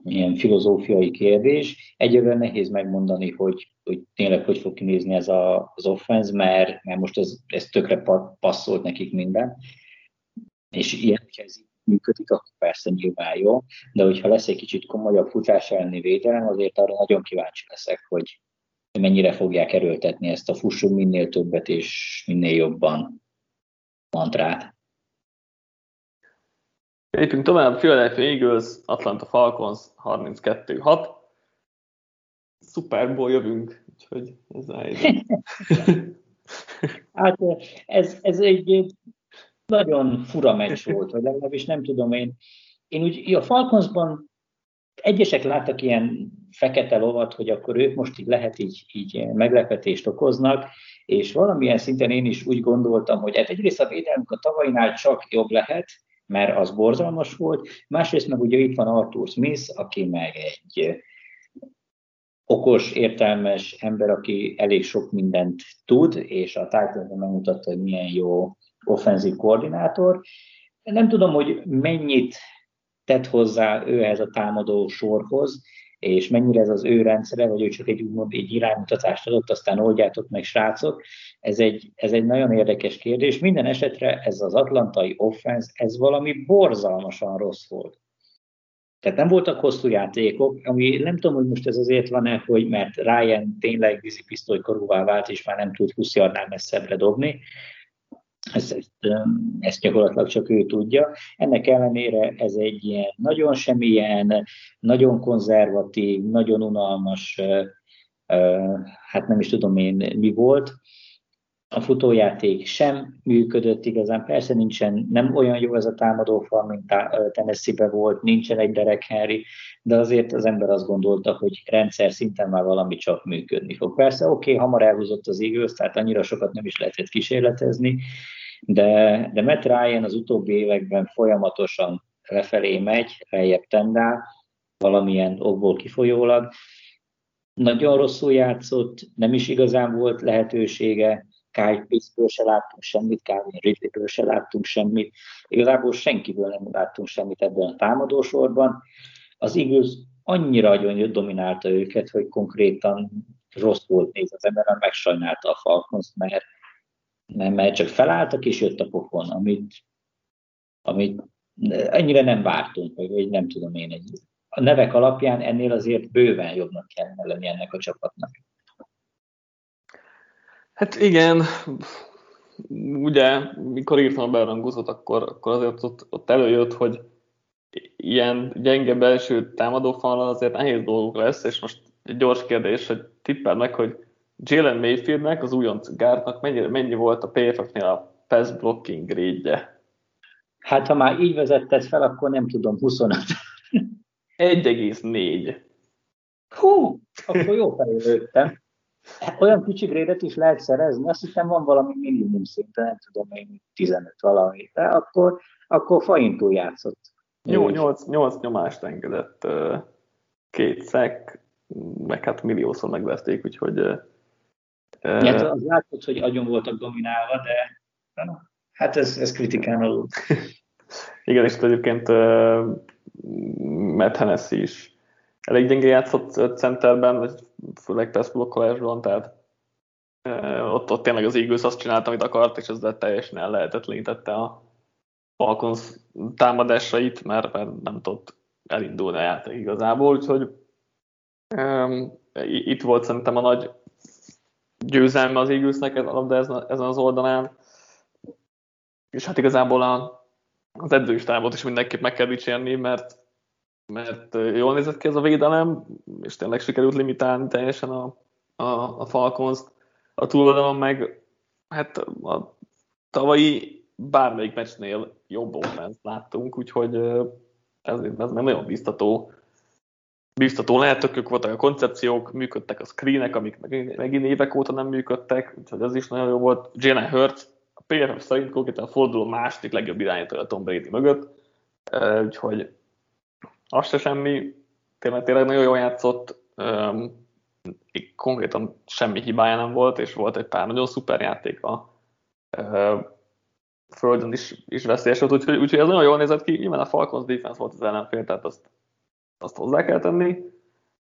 ilyen filozófiai kérdés. Egyébként nehéz megmondani, hogy, hogy tényleg hogy fog kinézni ez a, az offense, mert, mert most ez, ez tökre passzolt nekik minden. És ilyen, hogyha működik, akkor persze nyilván jó, de hogyha lesz egy kicsit komolyabb futás elleni védelem, azért arra nagyon kíváncsi leszek, hogy mennyire fogják erőltetni ezt a fussunk minél többet és minél jobban mantrát. Lépünk tovább, Philadelphia Eagles, Atlanta Falcons 32-6. Superból jövünk, úgyhogy ez a Hát ez, ez egy nagyon fura meccs volt, vagy legalábbis nem tudom én. Én úgy a Falconsban egyesek láttak ilyen fekete lovat, hogy akkor ők most így lehet így, így meglepetést okoznak, és valamilyen szinten én is úgy gondoltam, hogy hát egyrészt a védelmük a tavainál csak jobb lehet, mert az borzalmas volt, másrészt meg ugye itt van Arthur Smith, aki meg egy okos, értelmes ember, aki elég sok mindent tud, és a titan megmutatta, hogy milyen jó offenzív koordinátor. Nem tudom, hogy mennyit tett hozzá ő ehhez a támadó sorhoz, és mennyire ez az ő rendszere, vagy ő csak egy úgymond egy iránymutatást adott, aztán oldjátok meg, srácok. Ez egy, ez egy nagyon érdekes kérdés. Minden esetre ez az atlantai offense, ez valami borzalmasan rossz volt. Tehát nem voltak hosszú játékok, ami nem tudom, hogy most ez azért van-e, hogy mert Ryan tényleg vízipisztolykorúvá vált, és már nem tud 20 yardnál messzebbre dobni, ezt, ezt, ezt gyakorlatilag csak ő tudja. Ennek ellenére ez egy ilyen nagyon semmilyen, nagyon konzervatív, nagyon unalmas, hát nem is tudom én mi volt. A futójáték sem működött igazán, persze nincsen, nem olyan jó ez a támadófal, mint Tennessee-be volt, nincsen egy Derek Henry, de azért az ember azt gondolta, hogy rendszer szinten már valami csak működni fog. Persze, oké, okay, hamar elhúzott az Eagles, tehát annyira sokat nem is lehetett kísérletezni, de, de Matt Ryan az utóbbi években folyamatosan lefelé megy, feljebb tendál, valamilyen okból kifolyólag. Nagyon rosszul játszott, nem is igazán volt lehetősége, Kyle Pittsből se láttunk semmit, Calvin Ridleyből se láttunk semmit, igazából senkiből nem láttunk semmit ebben a támadósorban. Az Eagles annyira nagyon dominálta őket, hogy konkrétan rossz volt néz az ember, megsajnálta a Falcons, mert mert, csak felálltak és jött a pofon, amit, amit ennyire nem vártunk, vagy nem tudom én egy. A nevek alapján ennél azért bőven jobbnak kellene lenni ennek a csapatnak. Hát igen, ugye, mikor írtam a berangozót, akkor, akkor azért ott, ott előjött, hogy ilyen gyenge belső támadófalal azért nehéz dolgok lesz, és most egy gyors kérdés, hogy tippel meg, hogy Jalen Mayfieldnek, az újonc gárdnak mennyi, mennyi volt a PFF-nél a pass blocking grade Hát ha már így vezetted fel, akkor nem tudom, 25. 1,4. Hú, akkor jó fejlődtem. Olyan kicsi grédet is lehet szerezni, azt hiszem van valami minimum szinten, nem tudom én, 15 valami, de akkor, akkor faintól játszott. Jó, 8, 8 nyomást engedett, két szek, meg hát milliószor megverték, úgyhogy Hát az látszott, hogy agyon voltak dominálva, de hát ez, ez kritikán alul. Igen, és egyébként uh, Matt Hennessy is elég gyenge játszott centerben, vagy főleg pass blokkolásban, tehát ott, ott tényleg az Eagles azt csinálta, amit akart, és ezzel teljesen el lehetetlenítette a Falcons támadásait, mert, mert nem tudott elindulni a játék igazából, úgyhogy um, itt volt szerintem a nagy győzelme az Eaglesnek de ezen az oldalán, és hát igazából a, az edzőistábot is mindenképp meg kell dicsérni, mert, mert jól nézett ki ez a védelem, és tényleg sikerült limitálni teljesen a, a, a falcons. A túloldalon meg hát a tavalyi bármelyik meccsnél jobb offense láttunk, úgyhogy ez, ez meg nagyon biztató. Biztató lehet, ők voltak a koncepciók, működtek a screenek, amik megint évek óta nem működtek, úgyhogy ez is nagyon jó volt. Jalen Hurts a PFF szerint konkrétan a forduló második legjobb irányító a Tom Brady mögött, úgyhogy az se semmi, tényleg, tényleg nagyon jól játszott, konkrétan semmi hibája nem volt, és volt egy pár nagyon szuper játéka földön is, is veszélyes volt, úgyhogy, úgyhogy ez nagyon jól nézett ki, nyilván a Falcons defense volt az ellenfél, tehát azt, azt hozzá kell tenni,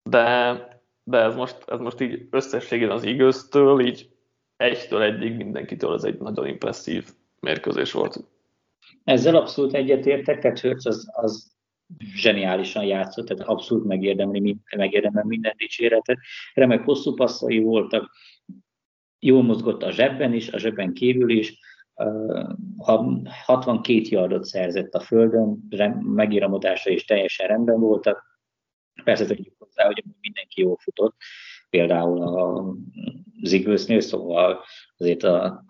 de, de ez, most, ez most így összességében az igaztől, így egytől egyig mindenkitől ez egy nagyon impresszív mérkőzés volt. Ezzel abszolút egyetértek, tehát Hurts az, az zseniálisan játszott, tehát abszolút megérdemli, megérdemel minden dicséretet. Remek hosszú passzai voltak, jól mozgott a zsebben is, a zsebben kívül is, ha 62 yardot szerzett a földön, megíramodása is teljesen rendben voltak. Persze tegyük hozzá, hogy mindenki jól futott, például a Zigősznél, szóval azért a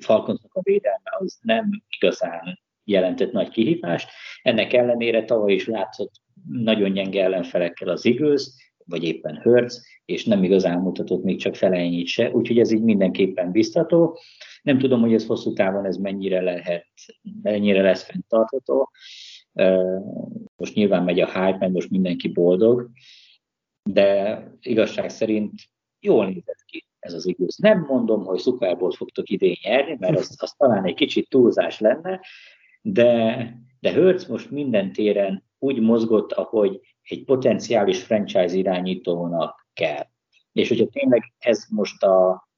Falconsnak a védelme az nem igazán jelentett nagy kihívást. Ennek ellenére tavaly is látszott nagyon gyenge ellenfelekkel az Eagles, vagy éppen Hertz, és nem igazán mutatott még csak felejnyit se, úgyhogy ez így mindenképpen biztató. Nem tudom, hogy ez hosszú távon ez mennyire lehet, mennyire lesz fenntartható. Most nyilván megy a hype, mert most mindenki boldog, de igazság szerint jól nézett ki ez az igaz. Nem mondom, hogy Super Bowl fogtok idén nyerni, mert az, az talán egy kicsit túlzás lenne, de, de Hertz most minden téren úgy mozgott, ahogy egy potenciális franchise irányítónak kell. És hogyha tényleg ez most a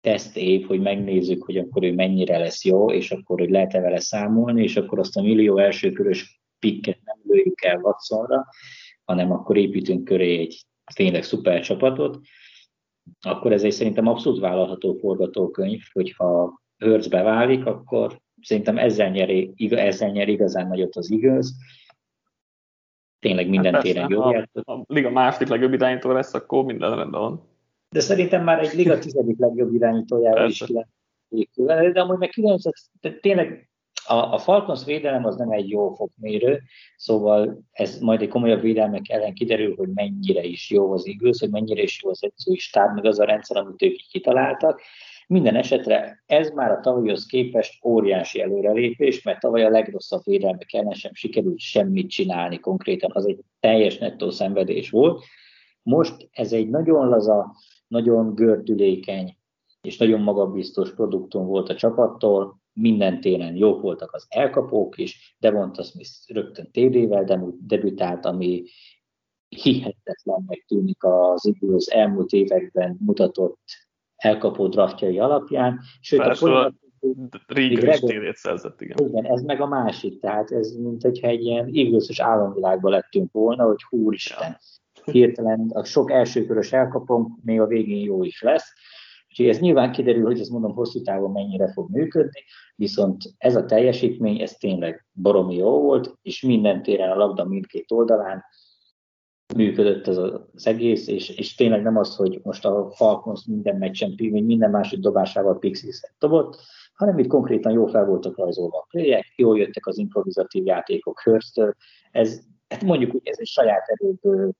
teszt év, hogy megnézzük, hogy akkor ő mennyire lesz jó, és akkor hogy lehet-e vele számolni, és akkor azt a millió elsőkörös pikket nem lőjük el Watsonra, hanem akkor építünk köré egy tényleg szuper csapatot, akkor ez egy szerintem abszolút vállalható forgatókönyv, hogyha Hörz beválik, akkor szerintem ezzel nyer, ezzel nyer igazán nagyot az igaz. Tényleg minden hát téren jó játszott. A liga második legjobb irányító lesz, akkor minden rendben van. De szerintem már egy liga tizedik legjobb irányítójára is lehet. De amúgy meg 9, tényleg a, a Falcons védelem az nem egy jó fokmérő, szóval ez majd egy komolyabb védelmek ellen kiderül, hogy mennyire is jó az igaz, hogy mennyire is jó az edzői stáb, meg az a rendszer, amit ők kitaláltak. Minden esetre ez már a tavalyhoz képest óriási előrelépés, mert tavaly a legrosszabb védelmek ellen sem sikerült semmit csinálni konkrétan, az egy teljes nettó szenvedés volt. Most ez egy nagyon laza, nagyon gördülékeny és nagyon magabiztos produktum volt a csapattól, minden téren jók voltak az elkapók is, Devonta Smith rögtön TD-vel debütált, ami hihetetlennek tűnik az Eagles elmúlt években mutatott elkapó draftjai alapján. Sőt, Persze, a Régen is td szerzett, igen. igen. ez meg a másik, tehát ez mint hogyha egy ilyen eagles államvilágban lettünk volna, hogy húristen, ja. hirtelen a sok elsőkörös elkapom, még a végén jó is lesz. Úgyhogy ez nyilván kiderül, hogy ezt mondom hosszú távon mennyire fog működni, viszont ez a teljesítmény, ez tényleg baromi jó volt, és minden téren a labda mindkét oldalán működött ez az egész, és, és tényleg nem az, hogy most a Falcons minden meccsen, minden másik dobásával pixis dobott, hanem itt konkrétan jó fel voltak rajzolva a playek, jól jöttek az improvizatív játékok Hurstől. Ez, hát mondjuk úgy, ez egy saját erőből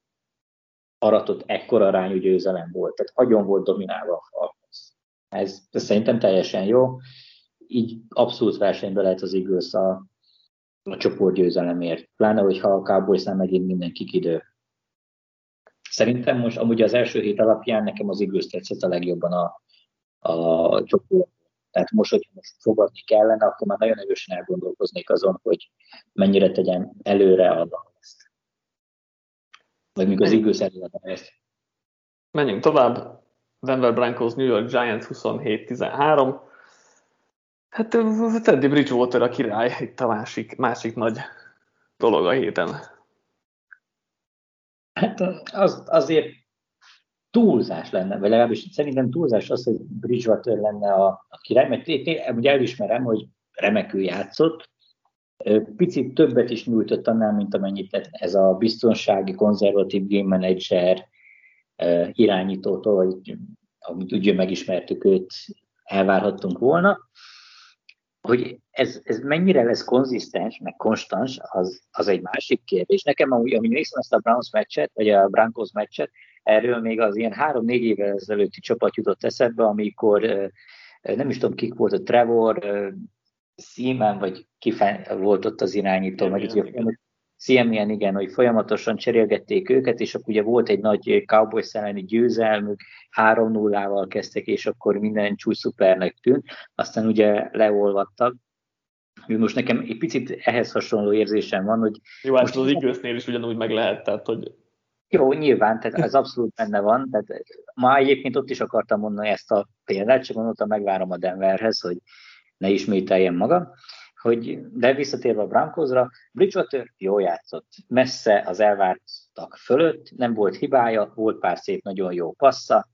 aratott ekkora arányú győzelem volt, tehát agyon volt dominálva a Falcons. Ez, ez szerintem teljesen jó. Így abszolút versenyben lehet az igaz a, a csoportgyőzelemért. Pláne, hogyha a cowboys megint mindenki idő. Szerintem most amúgy az első hét alapján nekem az igaz tetszett a legjobban a, a csoport. Tehát most, hogyha most fogadni kellene, akkor már nagyon erősen elgondolkoznék azon, hogy mennyire tegyem előre a ezt. Vagy mikor az igaz előre ezt. Menjünk tovább. Denver Broncos, New York Giants 27-13. Hát Teddy Bridgewater a király, itt a másik, másik nagy dolog a héten. Hát az, azért túlzás lenne, vagy legalábbis szerintem túlzás az, hogy Bridgewater lenne a, a király, mert én, én ugye elismerem, hogy remekül játszott, picit többet is nyújtott annál, mint amennyit ez a biztonsági, konzervatív game manager irányítótól, vagy amit ugye megismertük őt, elvárhattunk volna. Hogy ez, ez mennyire lesz konzisztens, meg konstans, az, az egy másik kérdés. Nekem, amúgy, amíg néztem ezt a Browns meccset, vagy a Broncos meccset, erről még az ilyen három-négy évvel ezelőtti csapat jutott eszembe, amikor nem is tudom, kik volt a Trevor, Seaman, vagy ki volt ott az irányító, meg ugye CMN, igen, hogy folyamatosan cserélgették őket, és akkor ugye volt egy nagy Cowboys elleni győzelmük, 3-0-val kezdtek, és akkor minden csúcs szupernek tűnt, aztán ugye leolvadtak. Most nekem egy picit ehhez hasonló érzésem van, hogy... Jó, hát most az igősznél is ugyanúgy meg lehet, tehát hogy... Jó, nyilván, tehát ez abszolút benne van. Tehát ma egyébként ott is akartam mondani ezt a példát, csak mondtam, megvárom a Denverhez, hogy ne ismételjem magam hogy de visszatérve a Broncosra, Bridgewater jól játszott, messze az elvártak fölött, nem volt hibája, volt pár szép, nagyon jó passza,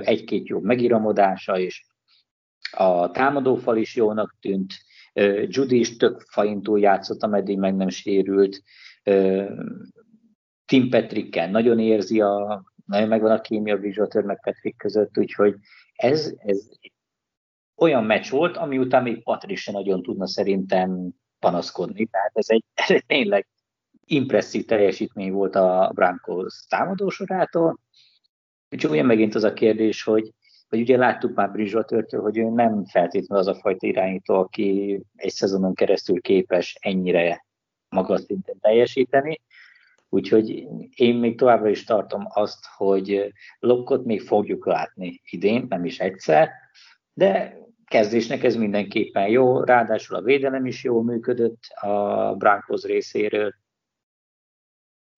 egy-két jó megiramodása is, a támadófal is jónak tűnt, Judy is tök faintól játszott, ameddig meg nem sérült, Tim Patrickkel nagyon érzi a, nagyon megvan a kémia Bridgewater meg Patrick között, úgyhogy ez, ez olyan meccs volt, ami után még Patrik se nagyon tudna szerintem panaszkodni. Tehát ez egy, ez egy tényleg impresszív teljesítmény volt a Broncos támadósorától. Úgyhogy ugye megint az a kérdés, hogy, hogy ugye láttuk már Bridgewater-től, hogy ő nem feltétlenül az a fajta irányító, aki egy szezonon keresztül képes ennyire magas szinten teljesíteni. Úgyhogy én még továbbra is tartom azt, hogy Lokkot még fogjuk látni idén, nem is egyszer, de kezdésnek ez mindenképpen jó, ráadásul a védelem is jól működött a Broncos részéről.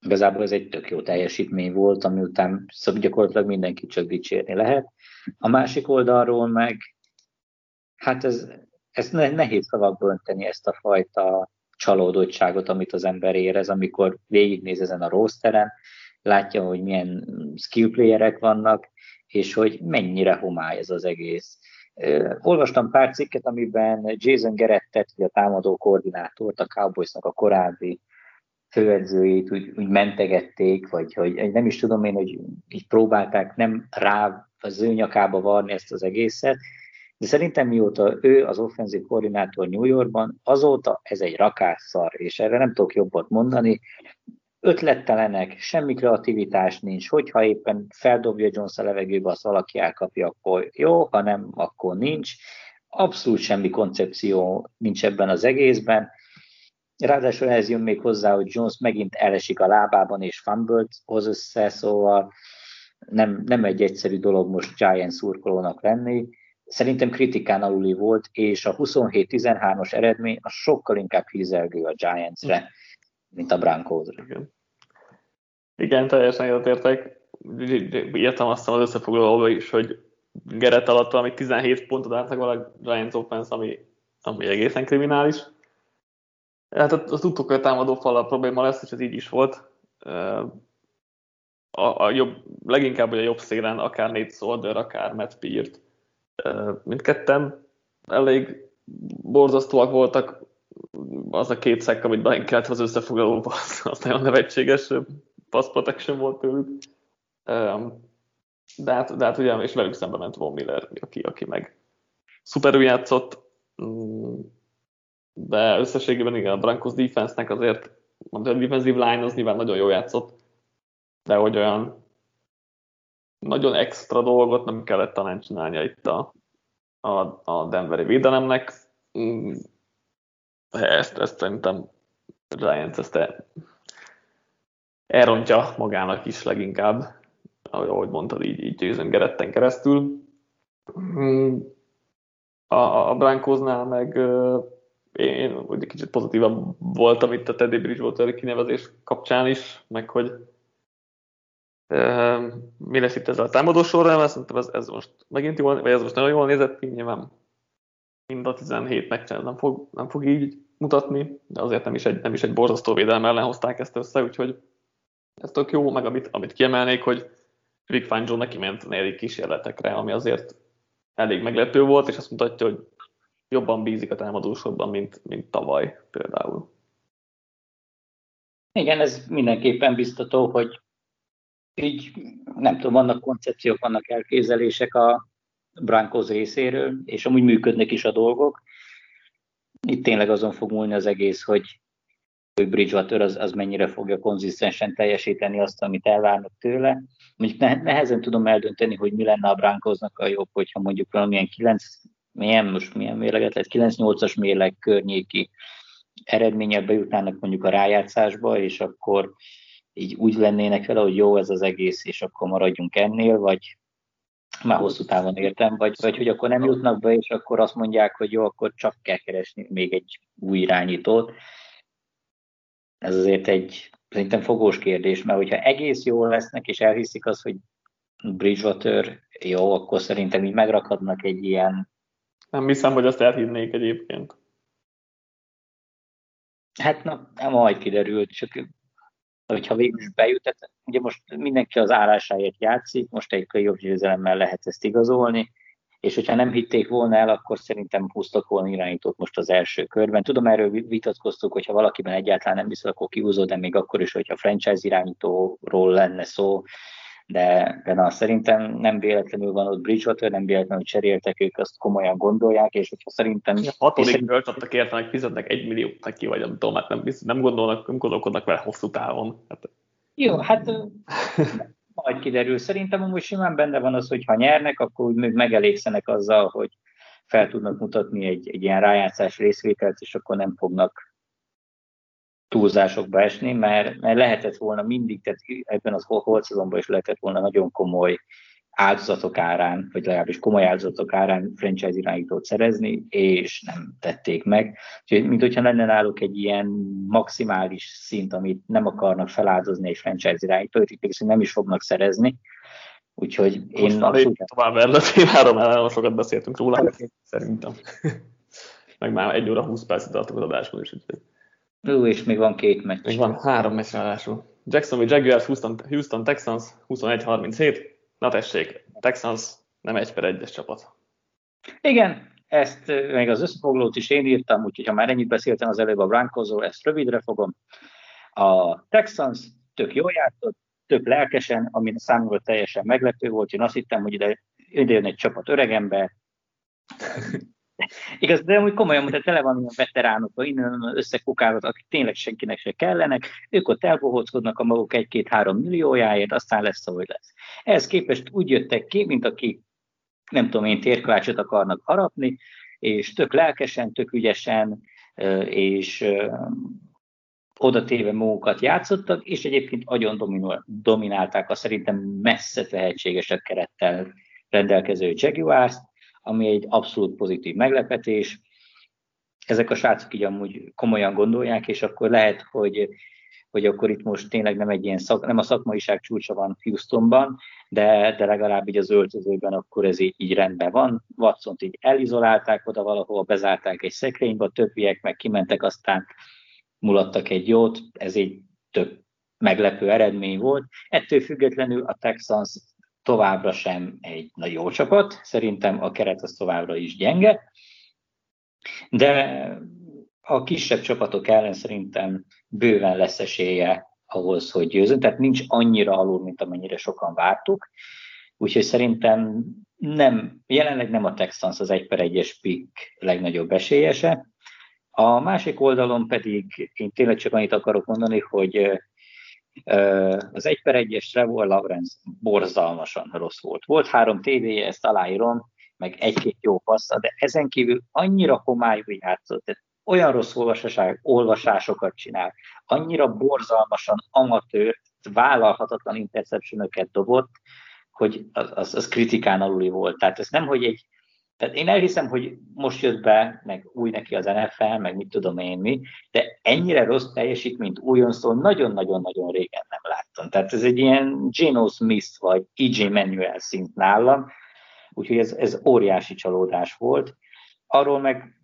Igazából ez egy tök jó teljesítmény volt, ami után szóval gyakorlatilag mindenki csak dicsérni lehet. A másik oldalról meg, hát ez, ez nehéz szavakba önteni ezt a fajta csalódottságot, amit az ember érez, amikor végignéz ezen a rosteren, látja, hogy milyen skill playerek vannak, és hogy mennyire homály ez az egész. Olvastam pár cikket, amiben Jason Gerettet, a támadó koordinátort, a Cowboysnak a korábbi főedzőjét úgy, úgy mentegették, vagy hogy nem is tudom én, hogy így próbálták nem rá az ő nyakába varni ezt az egészet, de szerintem mióta ő az offenzív koordinátor New Yorkban, azóta ez egy rakásszar, és erre nem tudok jobbat mondani ötlettelenek, semmi kreativitás nincs, hogyha éppen feldobja Jones a levegőbe, azt valaki elkapja, akkor jó, ha nem, akkor nincs. Abszolút semmi koncepció nincs ebben az egészben. Ráadásul ez jön még hozzá, hogy Jones megint elesik a lábában, és fumble hoz össze, szóval nem, nem egy egyszerű dolog most Giants szurkolónak lenni. Szerintem kritikán aluli volt, és a 27-13-as eredmény a sokkal inkább hízelgő a Giantsre mint a Broncosra. Igen. Igen, teljesen egyetértek. Írtam azt az összefoglalóba is, hogy Gerett alatt valami 17 pontot átlagol a Giants offense, ami, ami egészen kriminális. Hát azt tudtuk, hogy a támadó fal a probléma lesz, és ez így is volt. A, a jobb, leginkább a jobb szélen akár Nate Solder, akár Matt Peart. Mindketten elég borzasztóak voltak, az a két szek, amit benkelt az összefoglalóba, az, az nagyon nevetséges pass protection volt tőlük. De hát, de hát ugye, és velük szembe ment Von Miller, aki, aki meg szuperül játszott, mm, de összességében igen, a Broncos defense-nek azért, a defensive line az nyilván nagyon jól játszott, de hogy olyan nagyon extra dolgot nem kellett talán csinálnia itt a, a, a Denveri védelemnek. Mm, ezt, ezt szerintem Giants ezt elrontja magának is leginkább, ahogy mondtad, így, így Jason Geretten keresztül. A, a Brankosnál meg én, egy kicsit pozitívabb voltam itt a Teddy Bridgewater kinevezés kapcsán is, meg hogy Mi lesz itt ezzel a támadó sorral? Szerintem ez, ez most megint jól, vagy ez most nagyon jól nézett ki, nyilván mind a 17 meccsen nem fog, nem fog így mutatni, de azért nem is egy, nem is egy borzasztó védelem ellen hozták ezt össze, úgyhogy ez tök jó, meg amit, amit kiemelnék, hogy Rick Fangio neki ment negyedik kísérletekre, ami azért elég meglepő volt, és azt mutatja, hogy jobban bízik a támadósorban, mint, mint tavaly például. Igen, ez mindenképpen biztató, hogy így nem tudom, vannak koncepciók, vannak elképzelések a Brankos részéről, és amúgy működnek is a dolgok. Itt tényleg azon fog múlni az egész, hogy hogy Bridgewater az, az mennyire fogja konzisztensen teljesíteni azt, amit elvárnak tőle. Mondjuk nehezen tudom eldönteni, hogy mi lenne a Brankosnak a jobb, hogyha mondjuk valamilyen 9, milyen most milyen mérleget lehet, 9-8-as mérleg környéki eredménye bejutnának mondjuk a rájátszásba, és akkor így úgy lennének vele, hogy jó ez az egész, és akkor maradjunk ennél, vagy már hosszú távon értem, vagy, vagy hogy akkor nem jutnak be, és akkor azt mondják, hogy jó, akkor csak kell keresni még egy új irányítót. Ez azért egy szerintem fogós kérdés, mert hogyha egész jól lesznek, és elhiszik azt, hogy Bridgewater jó, akkor szerintem így megrakadnak egy ilyen... Nem hiszem, hogy azt elhinnék egyébként. Hát na, majd kiderült, csak hogyha végül is bejut, ugye most mindenki az állásáért játszik, most egy jobb győzelemmel lehet ezt igazolni, és hogyha nem hitték volna el, akkor szerintem húztak volna irányítót most az első körben. Tudom, erről vitatkoztuk, hogyha valakiben egyáltalán nem biztos, akkor kihúzod, de még akkor is, hogyha franchise irányítóról lenne szó, de, de na, szerintem nem véletlenül van ott Bridgewater, nem véletlenül cseréltek ők, azt komolyan gondolják, és hogyha szerintem... A hatodik kölcsöntek értenek, fizetnek egy milliót neki, vagy nem tudom, hát nem, nem, gondolnak, nem gondolkodnak vele hosszú távon. Hát... Jó, hát majd kiderül. Szerintem amúgy simán benne van az, hogy ha nyernek, akkor úgy még megelégszenek azzal, hogy fel tudnak mutatni egy, egy ilyen rájátszás részvételt, és akkor nem fognak túlzásokba esni, mert, mert lehetett volna mindig, tehát ebben az holt is lehetett volna nagyon komoly áldozatok árán, vagy legalábbis komoly áldozatok árán franchise irányítót szerezni, és nem tették meg. Úgyhogy, mint hogyha lenne náluk egy ilyen maximális szint, amit nem akarnak feláldozni egy franchise irányítót, itt nem is fognak szerezni. Úgyhogy én Most abszolút... Tovább erről témáról, mert sokat beszéltünk róla, szerintem. meg már egy óra 20 percet tartunk az adásban is, úgyhogy Ú, és még van két meccs. Még van három meccs ráadásul. Jacksonville Jaguars, Houston, Houston Texans 21-37. Na tessék, Texans nem egy per egyes csapat. Igen, ezt még az összefoglalót is én írtam, úgyhogy ha már ennyit beszéltem az előbb a Broncosról, ezt rövidre fogom. A Texans tök jól játszott, tök lelkesen, ami számomra teljesen meglepő volt. Én azt hittem, hogy ide, ide jön egy csapat öregember, Igaz, de úgy komolyan mondta, tele van ilyen veteránok, innen összekukálod, akik tényleg senkinek se kellenek, ők ott elbohóckodnak a maguk egy-két-három milliójáért, aztán lesz, ahogy lesz. Ehhez képest úgy jöttek ki, mint aki nem tudom én, térkvácsot akarnak harapni, és tök lelkesen, tök ügyesen, és oda téve magukat játszottak, és egyébként agyon dominálták a szerintem messze tehetségesebb kerettel rendelkező Jaguars-t, ami egy abszolút pozitív meglepetés. Ezek a srácok így amúgy komolyan gondolják, és akkor lehet, hogy, hogy akkor itt most tényleg nem egy ilyen szak, nem a szakmaiság csúcsa van Houstonban, de, de legalább így az öltözőben akkor ez így, így rendben van. watson így elizolálták oda valahol, bezárták egy szekrénybe, a többiek meg kimentek, aztán mulattak egy jót, ez egy több meglepő eredmény volt. Ettől függetlenül a Texans továbbra sem egy nagy jó csapat, szerintem a keret az továbbra is gyenge, de a kisebb csapatok ellen szerintem bőven lesz esélye ahhoz, hogy győzön, tehát nincs annyira alul, mint amennyire sokan vártuk, úgyhogy szerintem nem, jelenleg nem a Texans az egy per egyes pick legnagyobb esélyese. A másik oldalon pedig én tényleg csak annyit akarok mondani, hogy az egy per egyes Trevor Lawrence borzalmasan rossz volt. Volt három tévéje, ezt aláírom, meg egy-két jó passza, de ezen kívül annyira homályú játszott, tehát olyan rossz olvasásokat csinál, annyira borzalmasan amatőr, vállalhatatlan interception dobott, hogy az, az, az kritikán aluli volt. Tehát ez nem, hogy egy Tehát én elhiszem, hogy most jött be, meg új neki az NFL, meg mit tudom én mi, de ennyire rossz teljesítményt újonctól nagyon-nagyon-nagyon régen nem láttam. Tehát ez egy ilyen Geno Smith vagy E.J. Manuel szint nálam, úgyhogy ez, ez óriási csalódás volt. Arról meg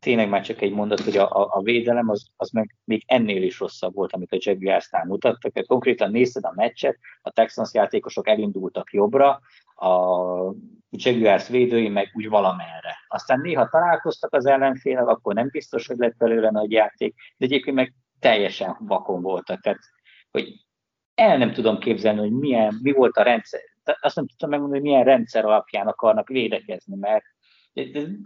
tényleg már csak egy mondat, hogy a, a, védelem az, az meg még ennél is rosszabb volt, amit a Jaguars-nál mutattak. Tehát konkrétan nézted a meccset, a Texans játékosok elindultak jobbra, a Jaguars védői meg úgy valamerre. Aztán néha találkoztak az ellenfélek, akkor nem biztos, hogy lett belőle nagy játék, de egyébként meg teljesen vakon voltak. Tehát, hogy el nem tudom képzelni, hogy milyen, mi volt a rendszer. Azt nem tudtam megmondani, hogy milyen rendszer alapján akarnak védekezni, mert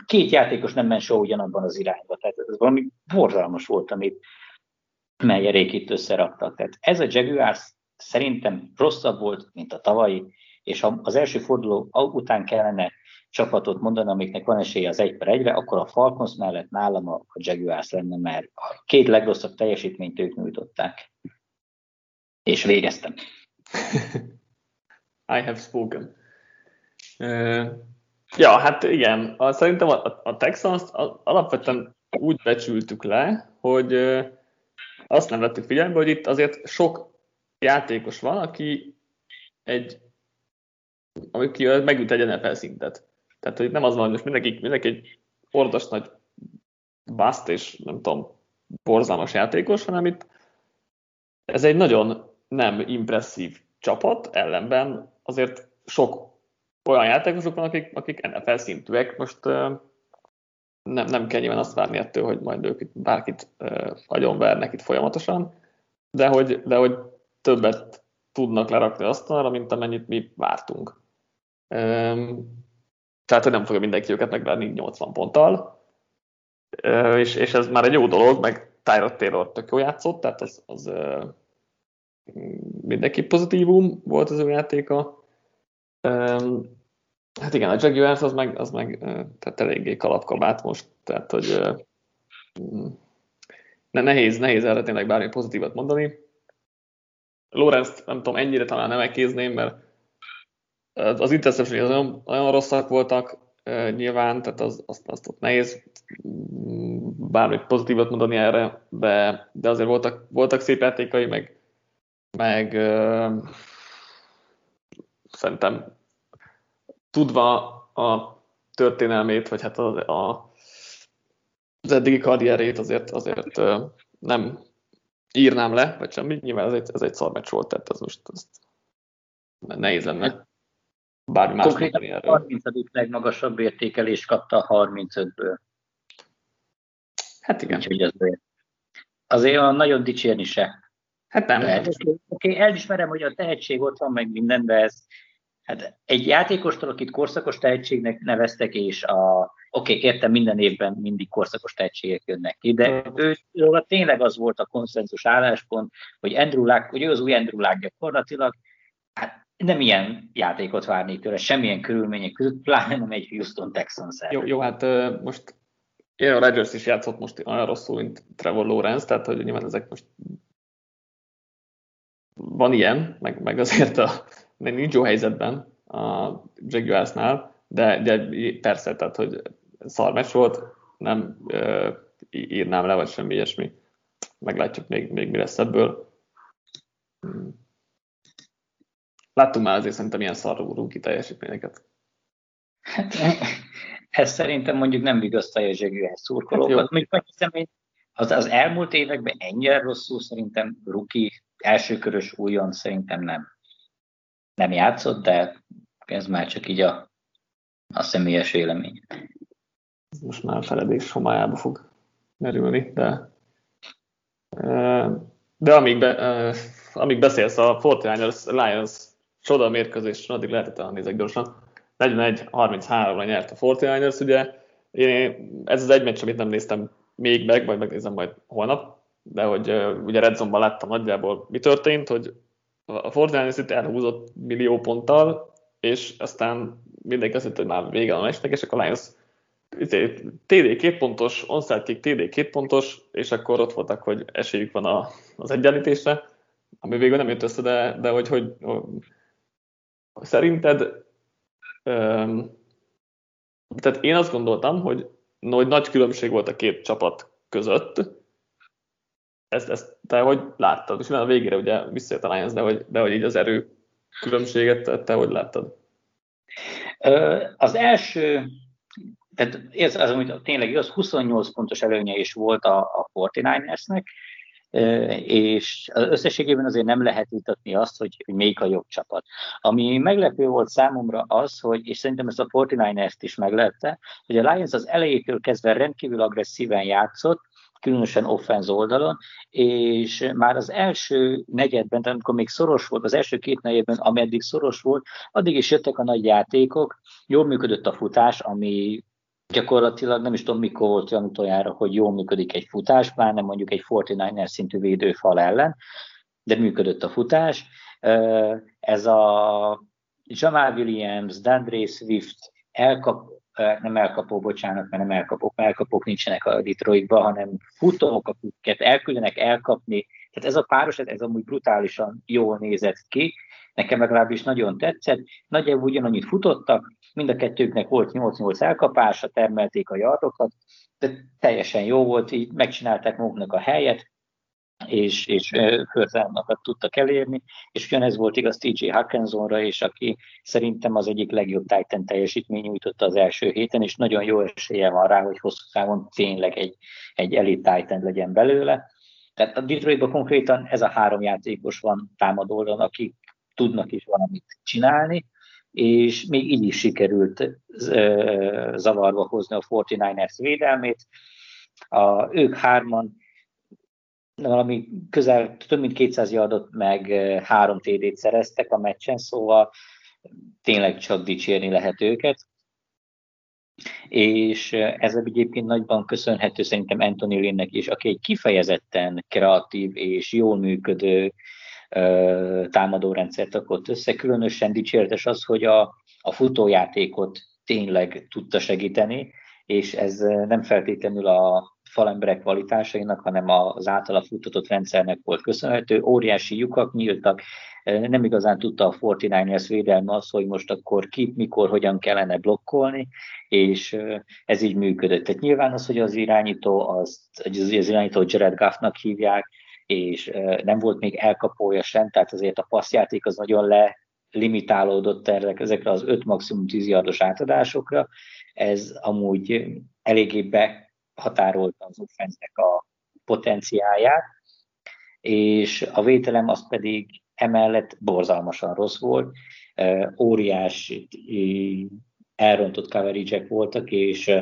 két játékos nem ment soha ugyanabban az irányba. Tehát ez valami borzalmas volt, amit Melyerék itt összeraktak. Tehát ez a Jaguars szerintem rosszabb volt, mint a tavalyi, és ha az első forduló után kellene csapatot mondani, amiknek van esélye az egy per egyre, akkor a Falcons mellett nálam a, Jaguars lenne, mert a két legrosszabb teljesítményt ők nyújtották. És végeztem. I have spoken. Ja, hát igen, a, szerintem a, a, Texans alapvetően úgy becsültük le, hogy azt nem vettük figyelembe, hogy itt azért sok játékos van, aki egy aki megüt egy NFL szintet. Tehát, hogy nem az van, hogy most mindenki, mindenki egy ordas nagy bust és nem tudom, borzalmas játékos, hanem itt ez egy nagyon nem impresszív csapat, ellenben azért sok olyan játékosok van, akik, akik NFL szintűek. Most nem, nem kell nyilván azt várni ettől, hogy majd ők itt bárkit agyonvernek itt folyamatosan, de hogy, de hogy többet tudnak lerakni asztalra, mint amennyit mi vártunk. Tehát, hogy nem fogja mindenki őket megverni 80 ponttal. És, és ez már egy jó dolog, meg Tyrod Taylor tök jó játszott, tehát az, az mindenki pozitívum volt az ő játéka. Hát igen, a Jaguars az meg, az meg tehát eléggé kalapkabát most, tehát hogy ne, nehéz, nehéz erre tényleg bármi pozitívat mondani. Lorenz nem tudom, ennyire talán nem elkézném, mert az interception az olyan, olyan rosszak voltak nyilván, tehát az, azt, azt ott nehéz mm, bármi pozitívat mondani erre, de, de azért voltak, voltak szép játékai, meg, meg szerintem tudva a történelmét, vagy hát a, a, az eddigi karrierét azért, azért nem írnám le, vagy semmi, nyilván ez egy, ez egy szarmecs volt, tehát az most az nehéz lenne bármi más Konkrétan a 30. legmagasabb értékelést kapta 35-ből. Hát igen. Úgyhogy azért, azért nagyon dicsérni se. Hát nem. Oké, okay, elismerem, hogy a tehetség ott van, meg minden, de ez hát egy játékostól, akit korszakos tehetségnek neveztek, és a, oké, okay, értem, minden évben mindig korszakos tehetségek jönnek ki, de ő, tényleg az volt a konszenzus álláspont, hogy Andrew Luck, hogy ő az új Andrew Luck gyakorlatilag, hát nem ilyen játékot várni tőle, semmilyen körülmények között, pláne nem egy Houston Texans jó, jó, hát most a Rodgers is játszott most olyan rosszul, mint Trevor Lawrence, tehát hogy nyilván ezek most van ilyen, meg, meg azért a, nincs jó helyzetben a Jaguarsnál, de, de persze, tehát hogy szarmes volt, nem uh, írnám le, vagy semmi ilyesmi. Meglátjuk még, még mi lesz ebből. Hmm. Láttunk már azért szerintem ilyen szarú rúki teljesítményeket. Hát, ez szerintem mondjuk nem vigasztalja a zsegőhez szurkolókat. Hát hiszem, az, az elmúlt években ennyire rosszul szerintem ruki elsőkörös újon szerintem nem, nem játszott, de ez már csak így a, a személyes vélemény. Most már feledés homályába fog merülni, de de amíg, be, amíg beszélsz a 49ers Lions csoda mérkőzésről, addig lehetett nézek gyorsan. 41-33-ra nyert a 49ers, ugye én, ez az egy meccs, amit nem néztem még meg, vagy megnézem majd holnap, de hogy ugye Red Zone-ban láttam nagyjából mi történt, hogy a 49ers itt elhúzott millió ponttal, és aztán mindenki azt hogy már vége a meccsnek, és akkor Lions TD két pontos, onside kick TD két pontos, és akkor ott voltak, hogy esélyük van a, az egyenlítésre, ami végül nem jött össze, de, de hogy, hogy Szerinted um, tehát én azt gondoltam, hogy, hogy nagy különbség volt a két csapat között, ezt, ezt te hogy láttad? És a végére ugye visszajött a Lions, de hogy, de hogy így az erő különbséget te, hogy láttad? Az első, tehát ez az, amit tényleg igaz, 28 pontos előnye is volt a, a 49ersnek, és összességében azért nem lehet vitatni azt, hogy, melyik a jobb csapat. Ami meglepő volt számomra az, hogy, és szerintem ezt a 49ers is meglepte, hogy a Lions az elejétől kezdve rendkívül agresszíven játszott, különösen offenz oldalon, és már az első negyedben, tehát amikor még szoros volt, az első két negyedben, ameddig szoros volt, addig is jöttek a nagy játékok, jól működött a futás, ami gyakorlatilag nem is tudom, mikor volt olyan utoljára, hogy jól működik egy futás, pláne mondjuk egy 49er szintű védőfal ellen, de működött a futás. Ez a Jamal Williams, Dandre Swift elkap, nem elkapó, bocsánat, mert nem elkapok, mert elkapok nincsenek a Detroitban, hanem futók, akiket elküldenek elkapni. Tehát ez a páros, ez amúgy brutálisan jól nézett ki, nekem legalábbis nagyon tetszett. Nagyjából ugyanannyit futottak, mind a kettőknek volt 8-8 elkapása, termelték a jardokat, de teljesen jó volt, így megcsinálták maguknak a helyet, és, és first tudtak elérni, és ugyanez volt igaz TJ Hackensonra, és aki szerintem az egyik legjobb Titan teljesítmény nyújtotta az első héten, és nagyon jó esélye van rá, hogy hosszú távon tényleg egy, egy elite Titan legyen belőle. Tehát a Detroitban konkrétan ez a három játékos van támadódon, akik tudnak is valamit csinálni, és még így is sikerült zavarba hozni a 49ers védelmét. A, ők hárman valami közel több mint 200 yardot meg három TD-t szereztek a meccsen, szóval tényleg csak dicsérni lehet őket. És ez egyébként nagyban köszönhető szerintem Anthony Linnek is, aki egy kifejezetten kreatív és jól működő támadórendszert rakott össze. Különösen dicséretes az, hogy a, a futójátékot tényleg tudta segíteni, és ez nem feltétlenül a falemberek kvalitásainak, hanem az általa futtatott rendszernek volt köszönhető. Óriási lyukak nyíltak, nem igazán tudta a 49ers védelme az, hogy most akkor ki, mikor, hogyan kellene blokkolni, és ez így működött. Tehát nyilván az, hogy az irányító, az, az irányító Jared Goffnak hívják, és nem volt még elkapója sem, tehát azért a passzjáték az nagyon le limitálódott erre, ezekre az 5 maximum 10 yardos átadásokra. Ez amúgy eléggé behatárolta az offenznek a potenciáját, és a vételem az pedig emellett borzalmasan rossz volt, óriási elrontott coverage voltak, és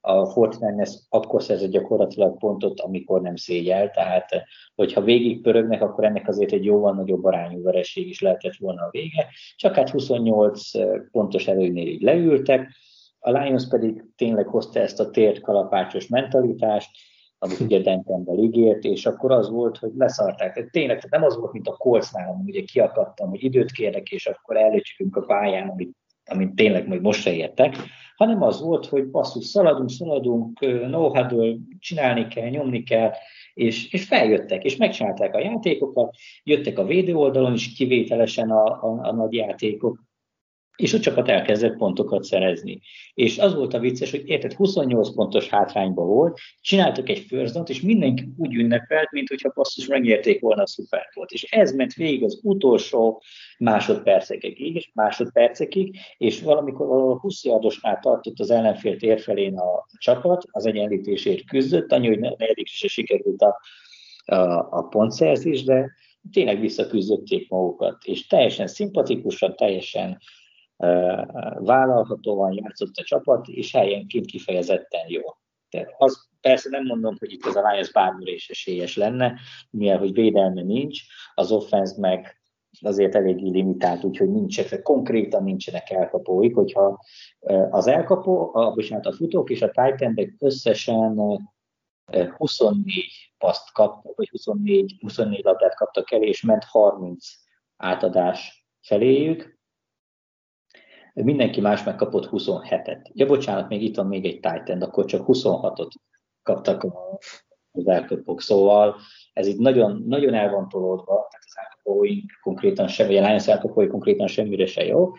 a Fortnite akkor szerzett gyakorlatilag pontot, amikor nem szégyel, tehát hogyha végig pörögnek, akkor ennek azért egy jóval nagyobb arányú vereség is lehetett volna a vége, csak hát 28 pontos előnynél így leültek, a Lions pedig tényleg hozta ezt a tért kalapácsos mentalitást, amit ugye Dentonben ígért, és akkor az volt, hogy leszarták. Tehát tényleg, tehát nem az volt, mint a Coltsnál, hogy ugye kiakadtam, hogy időt kérnek, és akkor előcsükünk a pályán, amit, amit tényleg majd most se értek, hanem az volt, hogy basszus, szaladunk, szaladunk, no csinálni kell, nyomni kell, és, és feljöttek, és megcsinálták a játékokat, jöttek a védő oldalon is kivételesen a, a, a nagy játékok, és a csapat elkezdett pontokat szerezni. És az volt a vicces, hogy érted, 28 pontos hátrányban volt, csináltak egy first és mindenki úgy ünnepelt, mint hogyha basszus megnyerték volna a szuperbolt. És ez ment végig az utolsó másodpercekig, és másodpercekig, és valamikor valahol 20 yardosnál tartott az ellenfél térfelén a csapat, az egyenlítésért küzdött, annyi, hogy negyedik se sikerült a, a, a pontszerzés, de tényleg visszaküzdötték magukat, és teljesen szimpatikusan, teljesen vállalhatóan játszott a csapat, és helyenként kifejezetten jó. Tehát az persze nem mondom, hogy itt az a Lions bármire is esélyes lenne, mivel hogy védelme nincs, az offense meg azért eléggé limitált, úgyhogy nincsenek, konkrétan nincsenek elkapóik, hogyha az elkapó, a, bocsánat, a futók és a titan összesen 24 paszt kaptak, vagy 24, 24 labdát kaptak el, és ment 30 átadás feléjük, mindenki más megkapott 27-et. Ja, bocsánat, még itt van még egy Titan, akkor csak 26-ot kaptak az elkapók. Szóval ez itt nagyon, nagyon el van tolódva, tehát az elkapóink konkrétan sem, vagy a Lions elkapói konkrétan semmire se jó.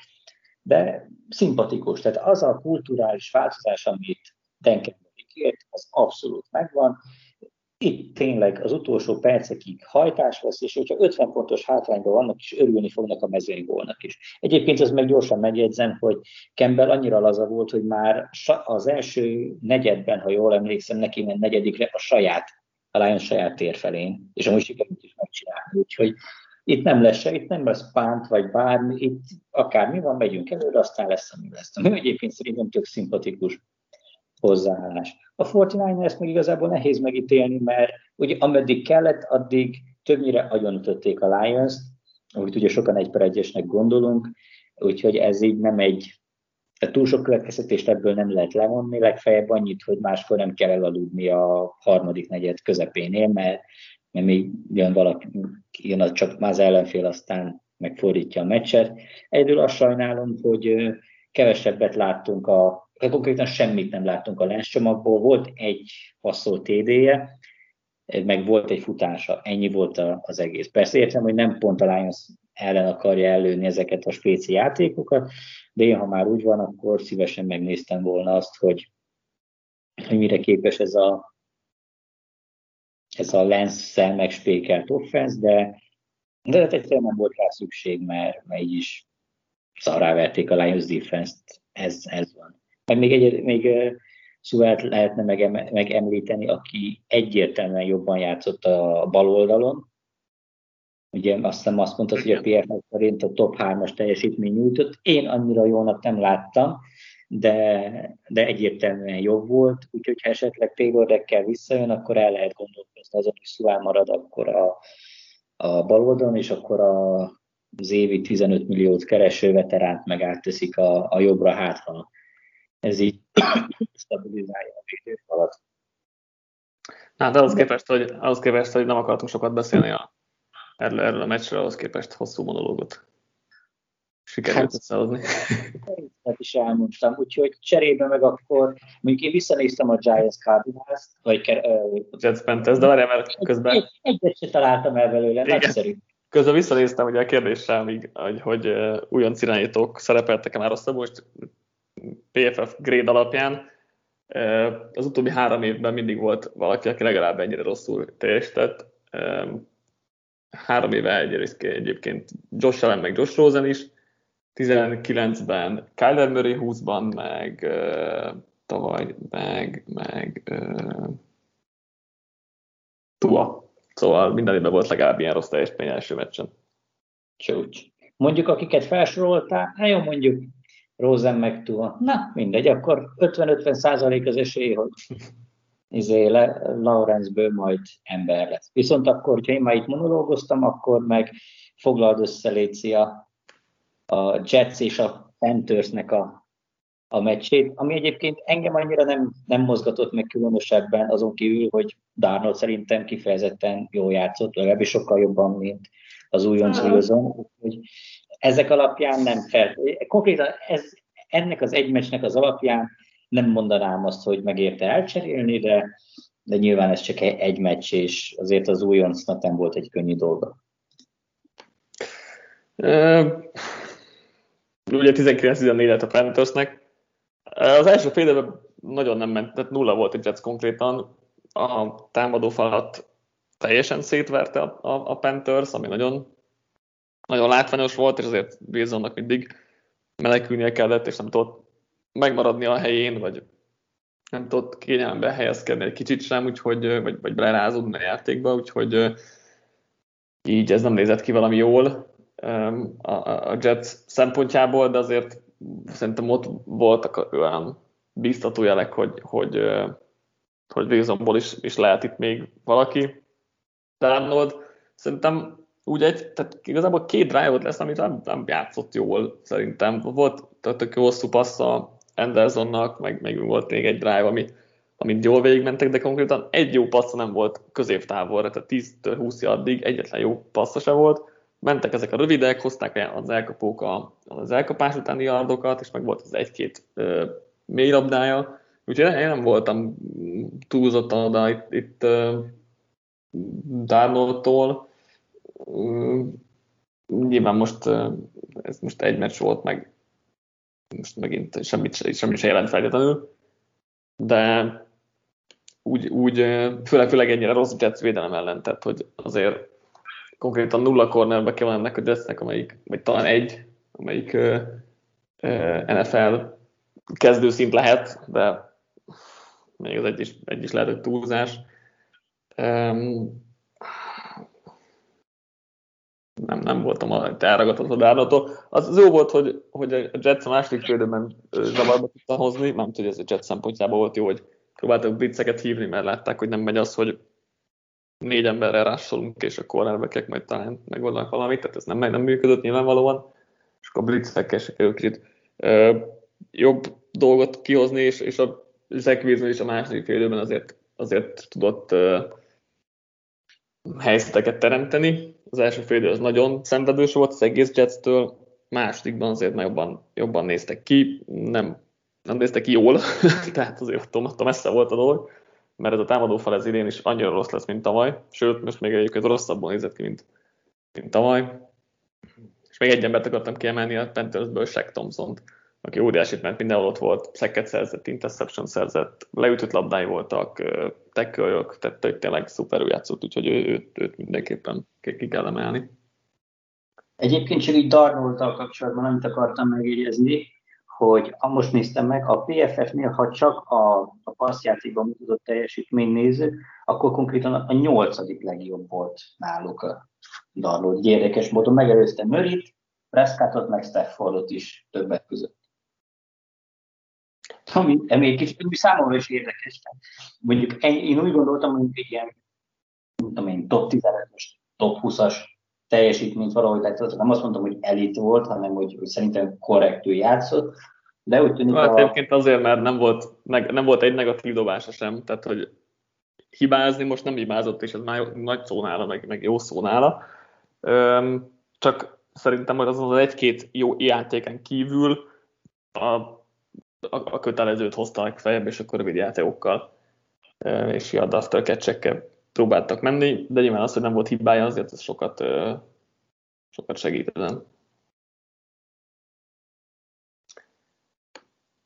de szimpatikus. Tehát az a kulturális változás, amit Denkenberg kért, az abszolút megvan. Itt tényleg az utolsó percekig hajtás lesz, és hogyha 50 pontos hátrányban vannak, is örülni fognak a mezőnygólnak is. Egyébként az meg gyorsan megjegyzem, hogy Campbell annyira laza volt, hogy már az első negyedben, ha jól emlékszem, neki ment negyedikre a saját, a Lions saját tér felén, és amúgy sikerült is megcsinálni. Úgyhogy itt nem lesz se, itt nem lesz pánt, vagy bármi, itt akármi van, megyünk előre, aztán lesz, ami lesz. Ami egyébként szerintem tök szimpatikus hozzáállás. A 49 ezt meg igazából nehéz megítélni, mert ugye ameddig kellett, addig többnyire agyonütötték a Lions-t, amit ugye sokan egy per egyesnek gondolunk, úgyhogy ez így nem egy, túl sok következtetést ebből nem lehet levonni, legfeljebb annyit, hogy máskor nem kell elaludni a harmadik negyed közepénél, mert, mert még jön valaki, jön az csak az ellenfél, aztán megfordítja a meccset. Egyedül azt sajnálom, hogy kevesebbet láttunk a konkrétan semmit nem láttunk a láscsomagból. Volt egy passzol TD-je, meg volt egy futása. Ennyi volt az egész. Persze értem, hogy nem pont a Lions ellen akarja előni ezeket a spéci játékokat, de én, ha már úgy van, akkor szívesen megnéztem volna azt, hogy, hogy mire képes ez a, ez a lenszel megspékelt offense, de, de hát egyszerűen nem volt rá szükség, mert, mert így is szarrá verték a Lions defense-t, ez, ez van. Meg még, egy, még Szuvát lehetne megemlíteni, aki egyértelműen jobban játszott a bal oldalon. Ugye azt hiszem azt mondta, hogy a PFF szerint a top 3-as teljesítmény nyújtott. Én annyira jónak nem láttam, de, de egyértelműen jobb volt, úgyhogy ha esetleg Taylor visszajön, akkor el lehet gondolkozni azon, hogy Szuvá marad akkor a, a bal oldalon, és akkor a, az évi 15 milliót kereső veteránt meg átteszik a, a jobbra hátra ez így stabilizálja a védőfalat. Hát ahhoz képest, hogy, ahhoz képest, hogy nem akartunk sokat beszélni a, erről, erről a meccsről, ahhoz képest hosszú monológot sikerült hát, összehozni. Ezt is elmondtam, úgyhogy cserébe meg akkor, mondjuk én visszanéztem a Giants Cardinals, vagy uh, Jets Panthers, de várjál, mert közben... Egy, egyet se találtam el belőle, Igen. nagyszerű. Közben visszanéztem ugye a kérdéssel, még, hogy, hogy uh, újonc irányítók szerepeltek-e már rosszabb, most PFF grade alapján az utóbbi három évben mindig volt valaki, aki legalább ennyire rosszul teljesített. Három éve egyébként Josh Allen meg Josh Rosen is, 19-ben Kyler Murray 20-ban, meg tavaly, meg, meg Tua. Szóval minden évben volt legalább ilyen rossz teljesítmény első meccsen. Csúcs. Mondjuk, akiket felsoroltál, hát jó, mondjuk Rosen meg túl. Na, mindegy, akkor 50-50 százalék az esély, hogy izé, Lawrenceből majd ember lesz. Viszont akkor, hogyha én már itt monológoztam, akkor meg foglald össze Léci a, a Jets és a Panthersnek a, a meccsét, ami egyébként engem annyira nem, nem mozgatott meg különösebben, azon kívül, hogy Darnold szerintem kifejezetten jól játszott, legalábbis sokkal jobban, mint az újonc Wilson. Ezek alapján nem fel. Konkrétan ez, ennek az egy meccsnek az alapján nem mondanám azt, hogy megérte elcserélni, de, de nyilván ez csak egy meccs, és azért az újoncnak nem volt egy könnyű dolga. Uh, ugye 19-14 lett a Panthersnek. Az első fél nagyon nem ment, tehát nulla volt egy Jets konkrétan. A támadó falat teljesen szétverte a, a, a Panthers, ami nagyon, nagyon látványos volt, és azért Wilsonnak mindig menekülnie kellett, és nem tudott megmaradni a helyén, vagy nem tudott kényelmbe helyezkedni egy kicsit sem, úgyhogy, vagy, vagy belerázódni a játékba, úgyhogy így ez nem nézett ki valami jól a, a Jets szempontjából, de azért szerintem ott voltak olyan biztató jelek, hogy, hogy, hogy Wilsonból is, is lehet itt még valaki. Darnold szerintem úgy egy, tehát igazából két drive lesz, amit nem, nem játszott jól szerintem. Volt tehát egy hosszú passza Andersonnak, meg, meg volt még egy drive, ami, amit jól végigmentek, de konkrétan egy jó passza nem volt középtávolra, tehát 10-től 20 addig egyetlen jó passza se volt. Mentek ezek a rövidek, hozták az elkapók a, az elkapás utáni yardokat, és meg volt az egy-két ö, mély labdája. Úgyhogy én nem voltam túlzottan oda itt, itt Darnoldtól nyilván most ez most egy meccs volt, meg most megint semmit, semmit se jelent feltétlenül, de úgy, úgy főleg, főleg ennyire rossz Jets védelem ellen, tehát hogy azért konkrétan nulla cornerbe van ennek a Jetsnek, amelyik, vagy talán egy, amelyik uh, uh, NFL kezdőszint lehet, de még az egy is, egy is lehet, hogy túlzás. Nem, nem voltam elragadott a Dárnától. Az, az jó volt, hogy, hogy a Jets a második félidőben zavarba tudta hozni, nem hogy ez a Jets szempontjából volt jó, hogy próbáltak blitzeket hívni, mert látták, hogy nem megy az, hogy négy emberrel rásolunk, és a cornerbackek majd talán megoldanak valamit, tehát ez nem, nem működött nyilvánvalóan, és akkor a blitzekkel se kerül kicsit ö, jobb dolgot kihozni, és, és a Zach Wilson is a második félidőben azért, azért tudott ö, helyzeteket teremteni. Az első fél az nagyon szenvedős volt az egész Jets-től, másodikban azért jobban, jobban néztek ki, nem, nem néztek ki jól, tehát azért ott messze volt a dolog, mert ez a támadó fal ez idén is annyira rossz lesz, mint tavaly, sőt, most még egyébként rosszabbul nézett ki, mint, mint tavaly. És még egy embert akartam kiemelni a Panthersből, Shaq Thompson-t, aki óriásit ment, mindenhol ott volt, szeket szerzett, interception szerzett, leütött labdái voltak, tekköljök, tehát tényleg szuperül játszott, úgyhogy ő, őt, őt mindenképpen ki kell emelni. Egyébként csak így Darnoldtal kapcsolatban, amit akartam megjegyezni, hogy ha most néztem meg, a PFF-nél, ha csak a, a passzjátékban mutatott teljesítmény néző, akkor konkrétan a nyolcadik legjobb volt náluk a Darnold. Érdekes módon megelőzte Mörit, Prescottot meg Staffordot is többek között. Ami, ami egy kicsit ami számomra is érdekes. Mondjuk én úgy gondoltam, hogy egy ilyen tudom én, top 15-ös, top 20-as teljesítményt valahogy, tehát nem azt mondtam, hogy elit volt, hanem hogy, hogy szerintem korrektül játszott, de úgy tűnik hát, a... Egyébként azért, mert nem volt, nem volt egy negatív dobása sem, tehát hogy hibázni most nem hibázott, és ez már nagy szó nála, meg, meg jó szó nála. Üm, csak szerintem hogy azon az egy-két jó játéken kívül a a, a kötelezőt hozták fejebb, és akkor rövid játékokkal és a after catch próbáltak menni, de nyilván az, hogy nem volt hibája, azért ez sokat, sokat segít ezen.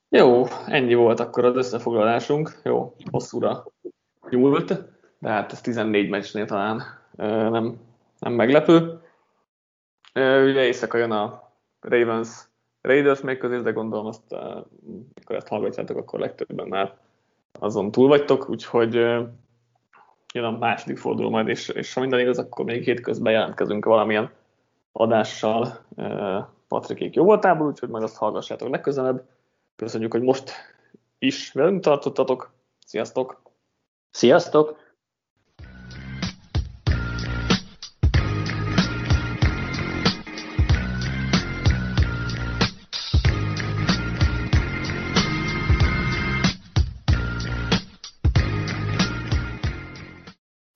Jó, ennyi volt akkor az összefoglalásunk. Jó, hosszúra nyúlt, de hát ez 14 meccsnél talán nem, nem meglepő. Ugye éjszaka jön a Ravens Raiders még közé, de gondolom azt, amikor ezt hallgatjátok, akkor legtöbben már azon túl vagytok, úgyhogy jön a második forduló majd, és, és ha minden igaz, akkor még hétközben jelentkezünk valamilyen adással Patrikék jó voltából, úgyhogy majd azt hallgassátok legközelebb. Köszönjük, hogy most is velünk tartottatok. Sziasztok! Sziasztok!